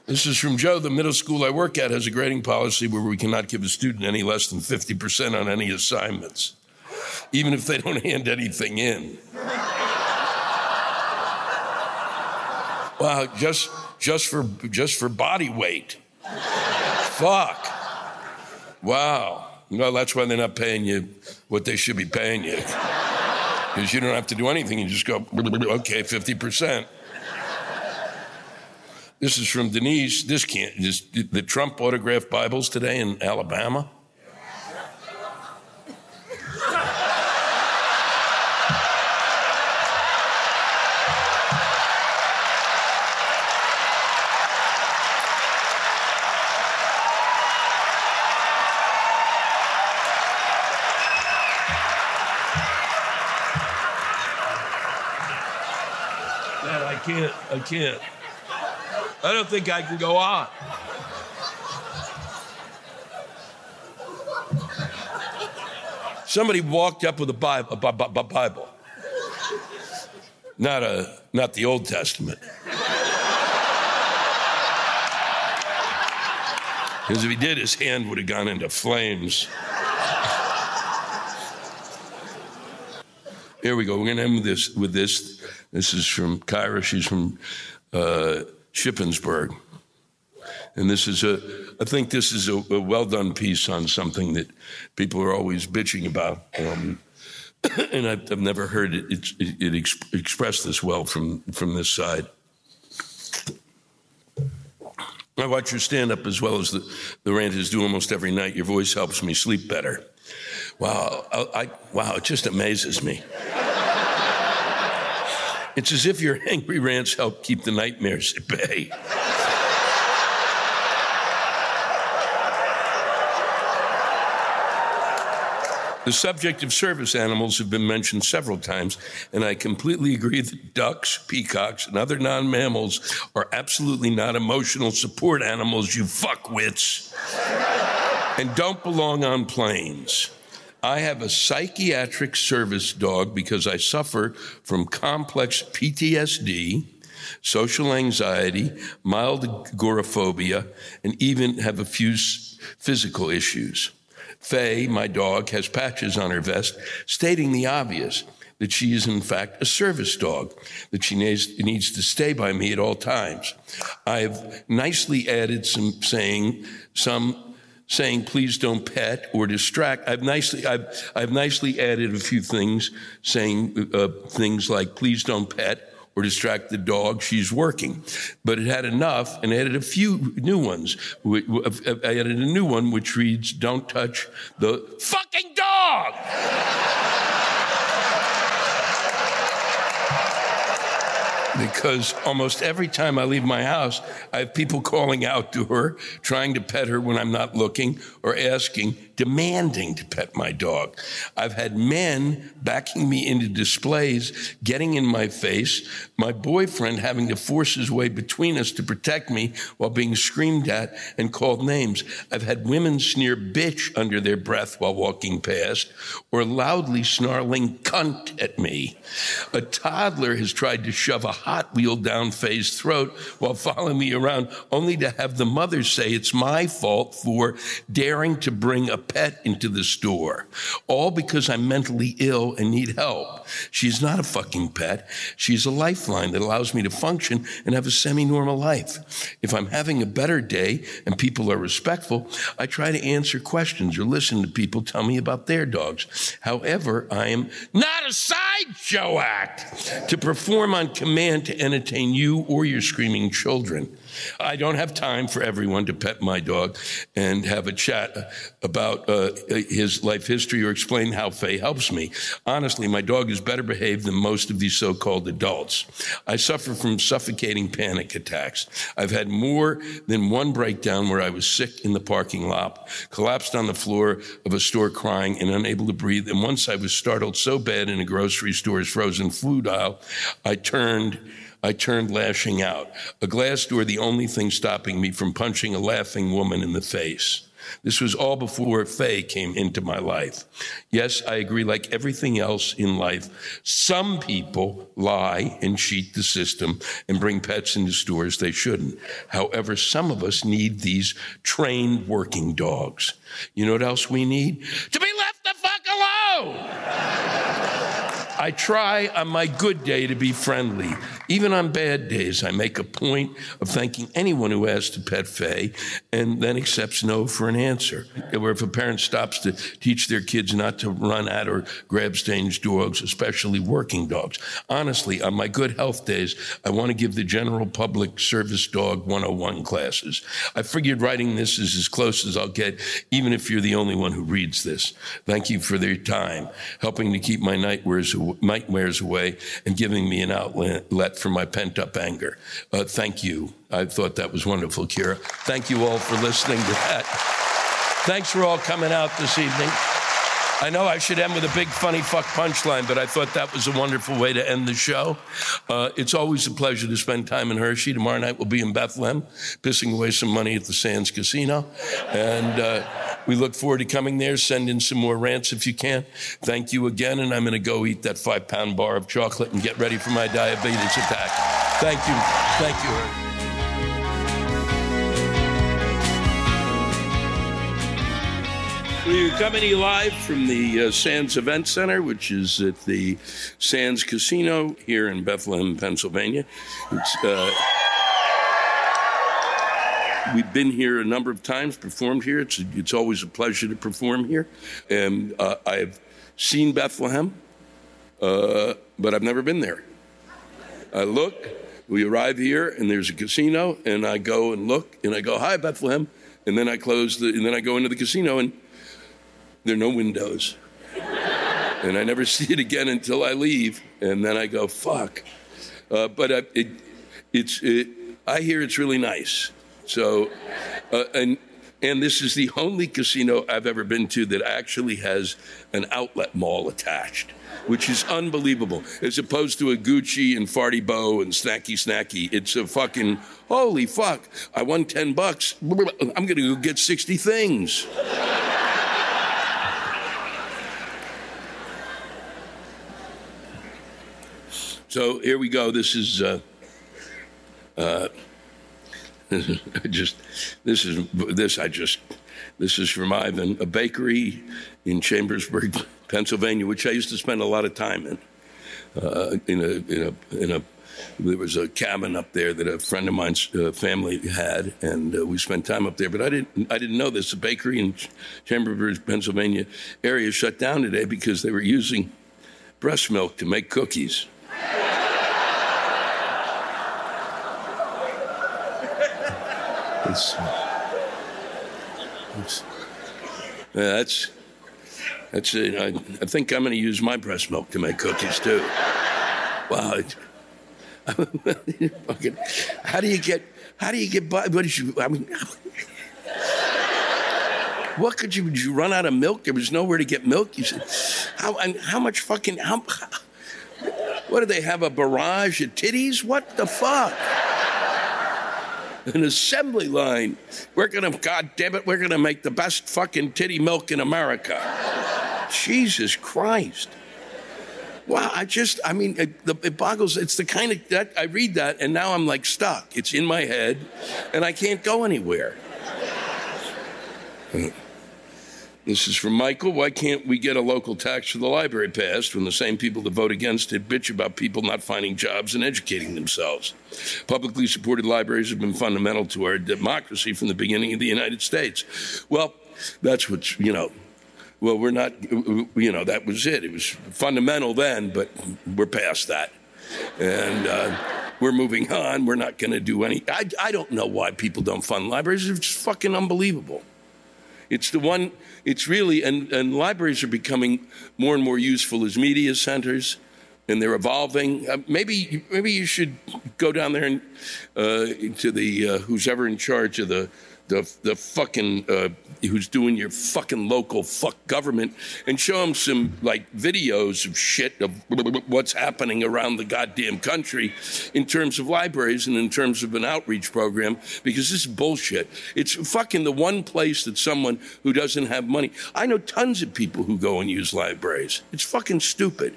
S2: This is from Joe. The middle school I work at has a grading policy where we cannot give a student any less than 50% on any assignments, even if they don't [LAUGHS] hand anything in. wow, just just for just for body weight. Fuck. Wow. No, that's why they're not paying you what they should be paying you. Because you don't have to do anything. You just go, okay, 50%. This is from Denise. This can't, this, the Trump autographed Bibles today in Alabama. Can't. I can't. I don't think I can go on. Somebody walked up with a Bible, Bible. Not, a, not the Old Testament. Because if he did, his hand would have gone into flames. Here we go. We're going to end with this. With this, this is from Kyra. She's from uh, Shippensburg, and this is a. I think this is a, a, well done piece on something that people are always bitching about, um, [COUGHS] and I've, I've, never heard it, it, it exp- expressed this well from from this side. I watch your stand up as well as the, the ranters do almost every night. Your voice helps me sleep better. Wow, I, I, wow, it just amazes me. It's as if your [LAUGHS] angry rants help keep the nightmares at bay. The subject of service animals have been mentioned several times, and I completely agree that ducks, peacocks, and other non mammals are absolutely not emotional support animals, you fuckwits, and don't belong on planes. I have a psychiatric service dog because I suffer from complex PTSD, social anxiety, mild agoraphobia, and even have a few physical issues. Faye, my dog, has patches on her vest stating the obvious that she is in fact a service dog, that she needs, to stay by me at all times. I've nicely added some saying some saying please don't pet or distract. I've nicely, I've, I've nicely added a few things saying uh, things like please don't pet or distract the dog. She's working. But it had enough and added a few new ones. I added a new one which reads don't touch the fucking dog. [LAUGHS] because almost every time I leave my house, I have people [LAUGHS] calling out to her, trying to pet her when I'm not looking, or asking, demanding to pet my dog. I've had men backing me into displays, getting in my face, my boyfriend having to force his way between us to protect me while being screamed at and called names. I've had women sneer bitch under their breath while walking past, or loudly snarling cunt at me. A toddler has tried to shove a Hot Wheel down Faye's throat while following me around, only to have the mother say it's my fault for daring to bring a pet into the store. All because I'm mentally ill and need help. She's not a fucking pet. She's a lifeline that allows me to function and have a semi normal life. If I'm having a better day and people are respectful, I try to answer questions or listen to people tell me about their dogs. However, I am not a sideshow act to perform on command to entertain you or your screaming children. I don't have time for everyone to pet my dog and have a chat about uh, his life history or explain how Faye helps me. Honestly, my dog is better behaved than most of these so called adults. I suffer from suffocating panic attacks. I've had more than one breakdown where I was sick in the parking lot, collapsed on the floor of a store crying and unable to breathe. And once I was startled so bad in a grocery store's frozen food aisle, I turned I turned lashing out. A glass door, the only thing stopping me from punching a laughing woman in the face. This was all before Faye came into my life. Yes, I agree, like everything else in life, some people lie and cheat the system and bring pets into stores they shouldn't. However, some of us need these trained working dogs. You know what else we need? To be left the fuck alone! I try on my good day to be friendly. Even on bad days, I make a point of thanking anyone who asks to pet Faye and then accepts no for an answer. Where if a parent stops to teach their kids not to run at or grab strange dogs, especially working dogs. Honestly, on my good health days, I want to give the general public service dog 101 classes. I figured writing this is as close as I'll get, even if you're the only one who reads this. Thank you for their time, helping to keep my nightmares away and giving me an outlet for my pent up anger. Uh, thank you. I thought that was wonderful, Kira. Thank you all for listening to that. Thanks for all coming out this evening. I know I should end with a big funny fuck punchline, but I thought that was a wonderful way to end the show. Uh, it's always a pleasure to spend time in Hershey. Tomorrow night we'll be in Bethlehem, pissing away some money at the Sands Casino. And uh, we look forward to coming there. Send in some more rants if you can. Thank you again. And I'm going to go eat that five pound bar of chocolate and get ready for my diabetes attack. Thank you. Thank you. We're coming to you live from the uh, Sands Event Center, which is at the Sands Casino here in Bethlehem, Pennsylvania. Uh, we've been here a number of times, performed here. It's, it's always a pleasure to perform here. And uh, I've seen Bethlehem, uh, but I've never been there. I look, we arrive here, and there's a casino, and I go and look, and I go, Hi, Bethlehem. And then I close the, and then I go into the casino, and there are no windows. and I never [LAUGHS] see it again until I leave. And then I go, fuck. Uh, but uh, it, it's, it, I hear it's really nice. So, uh, and, and this is the only casino I've ever been to that actually has an outlet mall attached, which is unbelievable. As opposed to a Gucci and Farty Bow and Snacky Snacky, it's a fucking holy fuck. I won ten bucks. I'm gonna go get sixty things. So here we go. This is uh, uh, [LAUGHS] just this is this I just this is from Ivan, a bakery in Chambersburg, Pennsylvania, which I used to spend a lot of time in. Uh, in a in a in a there was a cabin up there that a friend of mine's uh, family had, and uh, we spent time up there. But I didn't I didn't know this. The bakery in Chambersburg, Pennsylvania area shut down today because they were using breast milk to make cookies. It's, it's, yeah, that's that's it. I, I think I'm going to use my breast milk to make cookies too. Wow. [LAUGHS] How do you get? How do you get by? What did you? I mean, what could you? Did you run out of milk? There was nowhere to get milk. You said, how? How much fucking? How? What do they have? A barrage of titties? What the fuck? An assembly line. We're gonna, God damn it, we're gonna make the best fucking titty milk in America. Jesus Christ. Wow, I just, I mean, it, it boggles. It's the kind of that I read that, and now I'm like stuck. It's in my head, and I can't go anywhere. This is from Michael. Why can't we get a local tax for the library passed when the same people that vote against it bitch about people not finding jobs and educating themselves? Publicly supported libraries have been fundamental to our democracy from the beginning of the United States. Well, that's what, you know, well, we're not, you know, that was it. It was fundamental then, but we're past that. And uh, we're moving on. We're not going to do any. I, I don't know why people don't fund libraries. It's fucking unbelievable. It's the one, it's really, and, and libraries are becoming more and more useful as media centers and they're evolving. Uh, maybe maybe you should go down there and uh, to the uh, who's ever in charge of the the the fucking uh, who's doing your fucking local fuck government and show them some like videos of shit of what's happening around the goddamn country in terms of libraries and in terms of an outreach program because this is bullshit. It's fucking the one place that someone who doesn't have money. I know tons of people who go and use libraries. It's fucking stupid.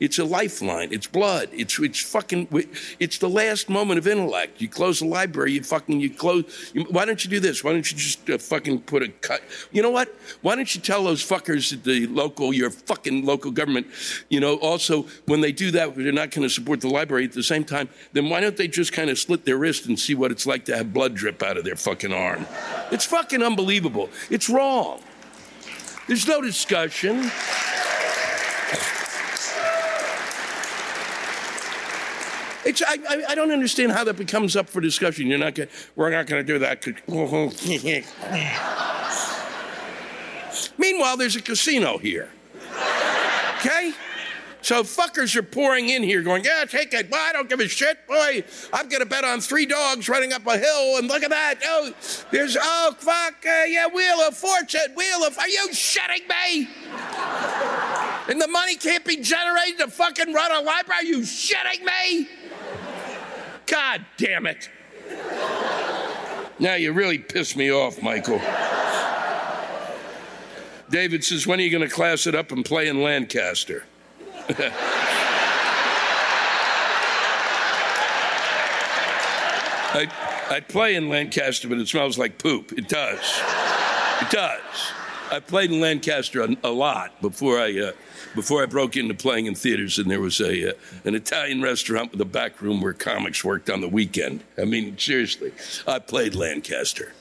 S2: It's a lifeline. It's blood. It's it's fucking. It's the last moment of intellect. You close the library. You fucking you close. You, why don't you do this? Why don't you just uh, fucking put a cut? You know what? Why don't you tell those fuckers at the local, your fucking local government, you know, also when they do that, they're not going to support the library at the same time. Then why don't they just kind of slit their wrist and see what it's like to have blood drip out of their fucking arm? It's fucking unbelievable. It's wrong. There's no discussion. It's, I, I, I, don't understand how that becomes up for discussion. You're not gonna, we're not going to do that. [LAUGHS] Meanwhile, there's a casino here. Okay? So fuckers are pouring in here going, yeah, take it. Well, I don't give a shit. Boy, I'm going to bet on three dogs running up a hill and look at that. Oh, there's, oh, fuck, uh, yeah, Wheel of Fortune, Wheel of, are you shitting me? and the money can't be generated to fucking run a library? Are you shitting me? God damn it. Now you really piss me off, Michael. David says, When are you going to class it up and play in Lancaster? [LAUGHS] I, I play in Lancaster, but it smells like poop. It does. It does. I played in Lancaster a, a lot before I uh, before I broke into playing in theaters, and there was a uh, an Italian restaurant with a back room where comics worked on the weekend. I mean, seriously, I played Lancaster.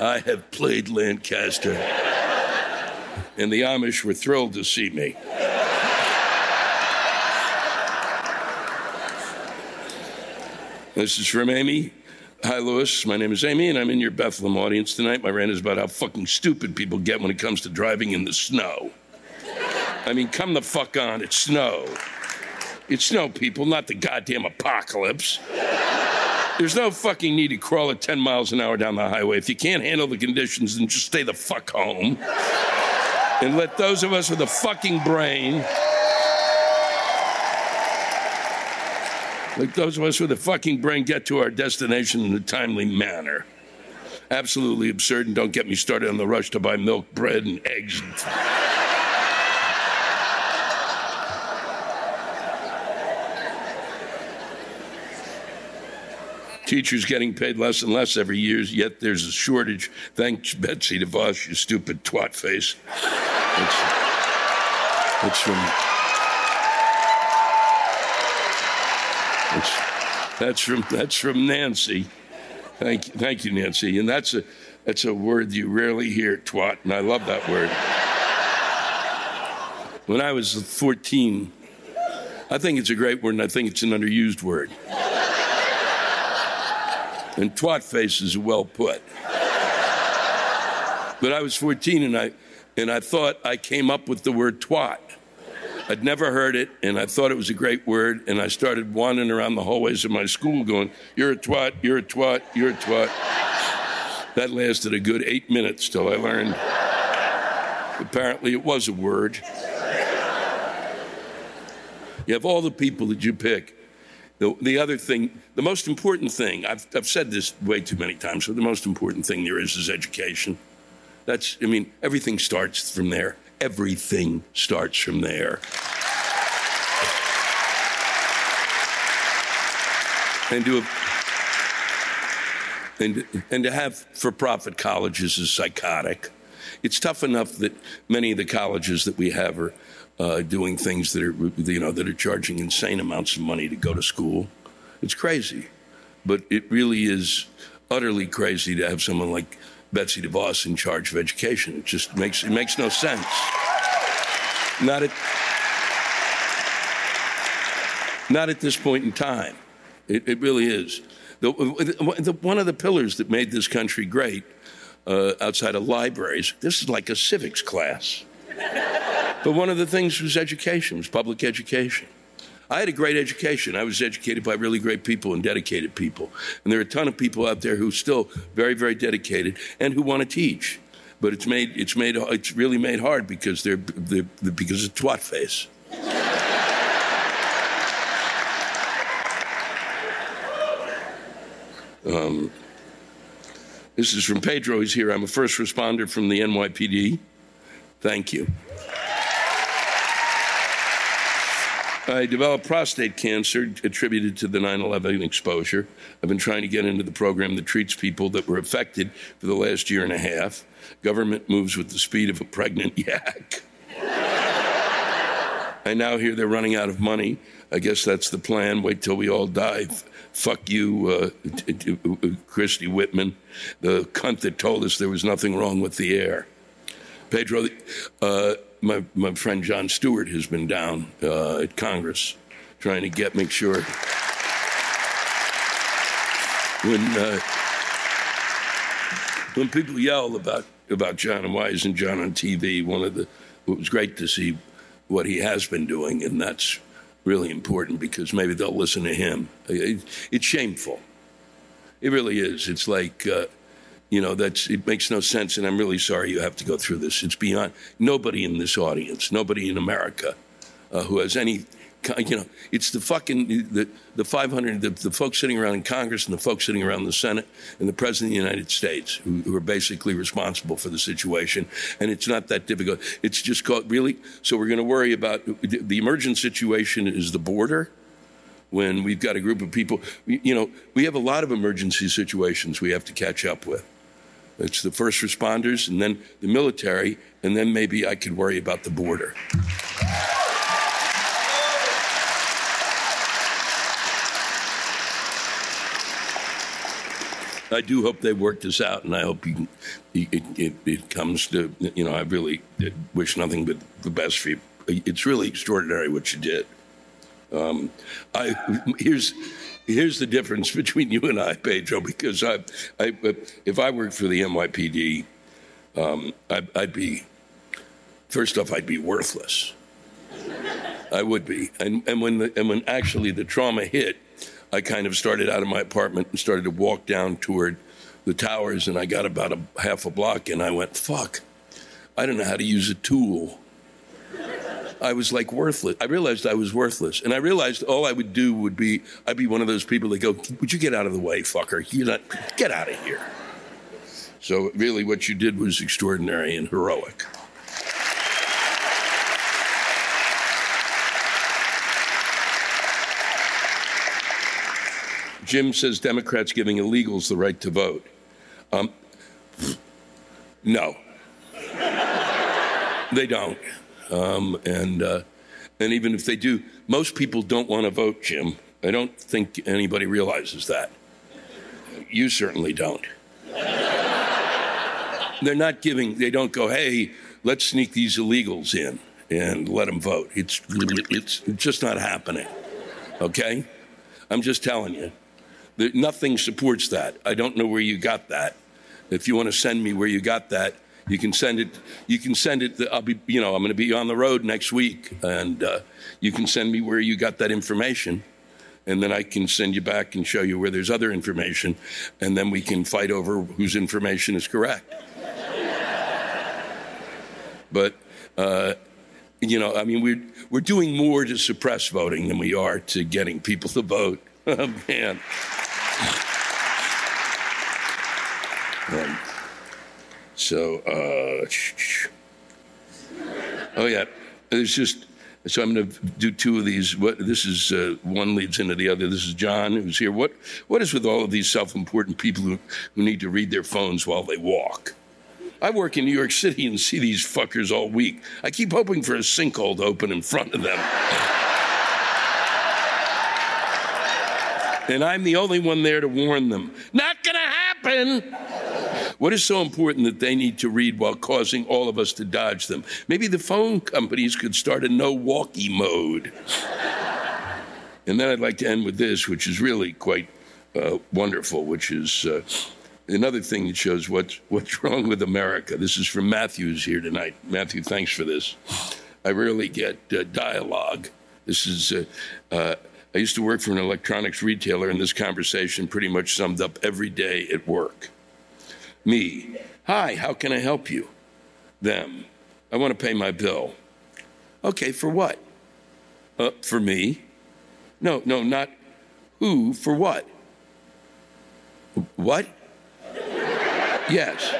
S2: I have played Lancaster, and the Amish were thrilled to see me. This is from Amy. Hi, Lewis. My name is Amy, and I'm in your Bethlehem audience tonight. My rant is about how fucking stupid people get when it comes to driving in the snow. I mean, come the fuck on. It's snow. It's snow, people, not the goddamn apocalypse. There's no fucking need to crawl at 10 miles an hour down the highway. If you can't handle the conditions, then just stay the fuck home. And let those of us with a fucking brain Like those of us with a fucking brain get to our destination in a timely manner. Absolutely absurd, and don't get me started on the rush to buy milk, bread, and eggs. Teachers getting paid less and less every year, yet there's a shortage. Thanks, Betsy DeVos, you stupid twat face. From. That's, from that's from Nancy. Thank you, thank you, Nancy. And that's a that's a word you rarely hear, twat, and I love that word. When I was 14, I think it's a great word, and I think it's an underused word. And twat face is well put. But I was 14 and I and I thought I came up with the word twat. I'd never heard it, and I thought it was a great word, and I started wandering around the hallways of my school going, You're a twat, you're a twat, you're a twat. That lasted a good eight minutes till I learned apparently it was a word. You have all the people that you pick. The, the other thing, the most important thing, I've, I've said this way too many times, but the most important thing there is is education. That's, I mean, everything starts from there. Everything starts from there. and to and, and to have for-profit colleges is psychotic. It's tough enough that many of the colleges that we have are uh, doing things that are you know that are charging insane amounts of money to go to school. It's crazy, but it really is utterly crazy to have someone like Betsy DeVos in charge of education. It just makes it makes no sense. Not at not at this point in time. It, it really is. The, the, one of the pillars that made this country great uh, outside of libraries, this is like a civics class. But one of the things was education, was public education. I had a great education. I was educated by really great people and dedicated people. And there are a ton of people out there who are still very, very dedicated and who want to teach. But it's made, it's made, it's really made hard because they're, they're, they're because of twat face. Um, this is from Pedro. He's here. I'm a first responder from the NYPD. Thank you. I developed prostate cancer attributed to the 9 11 exposure. I've been trying to get into the program that treats people that were affected for the last year and a half. Government moves with the speed of a pregnant [LAUGHS] yak. I now hear they're running out of money. I guess that's the plan. Wait till we all die. Fuck you, uh, Christie Whitman, the cunt that told us there was nothing wrong with the air. Pedro, uh, my, my friend Jon Stewart has been down uh, at Congress trying to get, make sure when, uh, when people yell about, about Jon and why isn't Jon on TV, one of the, it was great to see what he has been doing, and that's really important because maybe they'll listen to him. It, it's shameful. It really is. It's like, uh, you know, that's it makes no sense, and I'm really sorry you have to go through this. It's beyond nobody in this audience, nobody in America uh, who has any you know, it's the fucking the the 500 the, the folks sitting around in Congress and the folks sitting around the Senate and the President of the United States who, who, are basically responsible for the situation. And it's not that difficult. It's just called really. So we're going to worry about the emergent situation is the border. When we've got a group of people, you know, we have a lot of emergency situations we have to catch up with. It's the first responders and then the military, and then maybe I could worry about the border. I do hope they work this out, and I hope you, it, it, it, comes to, you know, I really wish nothing but the best for you. It's really extraordinary what you did. Um, I, here's, here's the difference [LAUGHS] between you and I, Pedro, because I, I if I worked for the NYPD, um, I, I'd be, first off, I'd be worthless. I would be. And, and, when the, and when actually the trauma hit, I kind of started out of my apartment and started to walk down toward the towers, and I got about a half a block, and I went, "Fuck, I don't know how to use a tool." I was like worthless. I realized I was worthless, and I realized all I would do would be I'd be one of those people that go, "Would you get out of the way, fucker? You're not get out of here." So really, what you did was extraordinary and heroic. Jim says Democrats giving illegals the right to vote. Um, no, they don't. Um, and uh, and even if they do, most people don't want to vote, Jim. I don't think anybody realizes that. You certainly don't. They're not giving. They don't go, hey, let's sneak these illegals in and let them vote. It's it's just not happening. Okay, I'm just telling you. Nothing supports that. I don't know where you got that. If you want to send me where you got that, you can send it. You can send it. I'll be, you know, I'm going to be on the road next week, and uh, you can send me where you got that information, and then I can send you back and show you where there's other information, and then we can fight over whose information is correct. but. Uh, you know, I mean, we're we're doing more to suppress voting than we are to getting people to vote. Oh [LAUGHS] man. So, uh, oh yeah, there's just So I'm going to do two of these. What this is uh, one leads into the other. This is John who's here. What what is with all of these self-important people who, who need to read their phones while they walk? I work in New York City and see these fuckers all week. I keep hoping for a sinkhole to open in front of them. and I'm the only one there to warn them. Not gonna happen. What is so important that they need to read while causing all of us to dodge them? Maybe the phone companies could start a no walkie mode. and then I'd like to end with this, which is really quite uh, wonderful, which is uh, another thing that shows what's, what's [LAUGHS] wrong with America. This is from Matthew's here tonight. Matthew, thanks for this. I rarely get uh, dialogue. This is, uh, uh, I used to work for an electronics retailer, and this conversation pretty much summed up every day at work. Me, hi, how can I help you? Them, I want to pay my bill. Okay, for what? Uh, for me? No, no, not who, for what? What? Yes.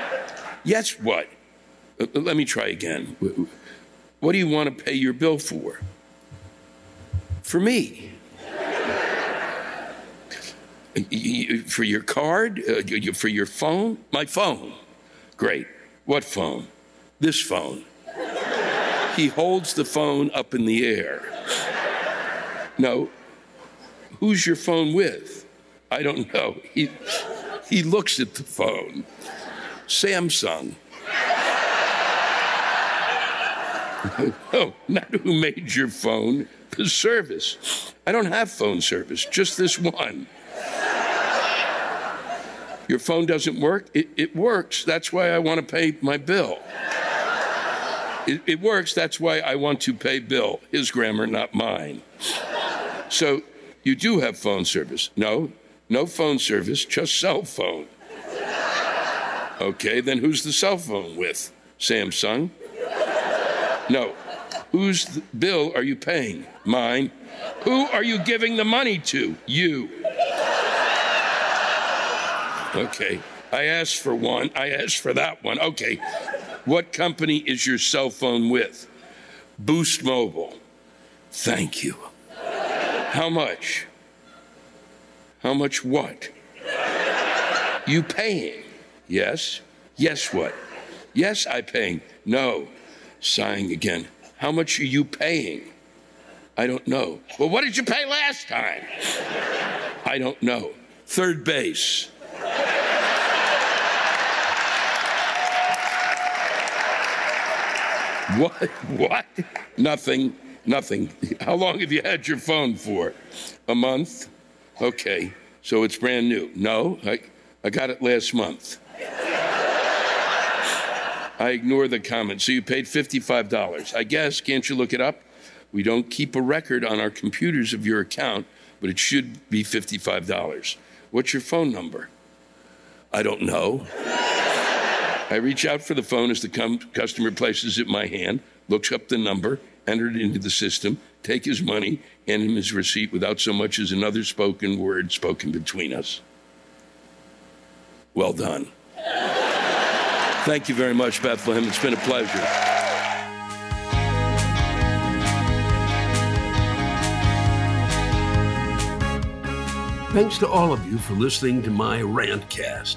S2: Yes, what? Uh, let me try again. What do you want to pay your bill for? For me. For your card? Uh, for your phone? My phone. Great. What phone? This phone. He holds the phone up in the air. No. Who's your phone with? I don't know. He, he looks at the phone. Samsung. [LAUGHS] no, not who made your phone, the service. I don't have phone service, just this one. Your phone doesn't work? It, it works. That's why I want to pay my bill. It, it works. That's why I want to pay Bill. His grammar, not mine. So you do have phone service. No, no phone service, just cell phone. Okay, then who's the cell phone with? Samsung? No. Whose bill are you paying? Mine. Who are you giving the money to? You. Okay. I asked for one. I asked for that one. Okay. What company is your cell phone with? Boost Mobile. Thank you. How much? How much what? You paying? Yes. Yes, what? Yes, I paying. No. Sighing again. How much are you paying? I don't know. Well, what did you pay last time? I don't know. Third base. [LAUGHS] What? What? Nothing. Nothing. How long have you had your phone for? A month? Okay. So it's brand new. No, I, I got it last month. [LAUGHS] I ignore the comment. So you paid $55. I guess, can't you look it up? We don't keep a record on our computers of your account, but it should be $55. What's your phone number? I don't know. I reach out for the phone as the customer places it in my hand, looks up the number, enter it into the system, take his money, hand him his receipt without so much as another spoken word spoken between us. Well done. Thank you very much, Bethlehem. It's been a pleasure.
S1: Thanks to all of you for listening to my rantcast.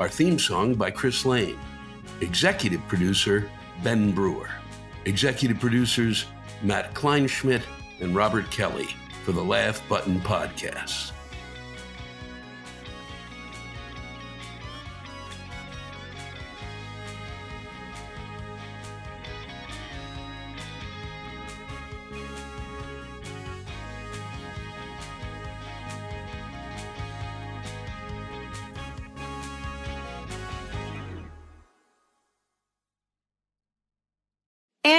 S1: Our theme song by Chris Lane. Executive producer Ben Brewer. Executive producers Matt Kleinschmidt and Robert Kelly for the Laugh Button Podcast.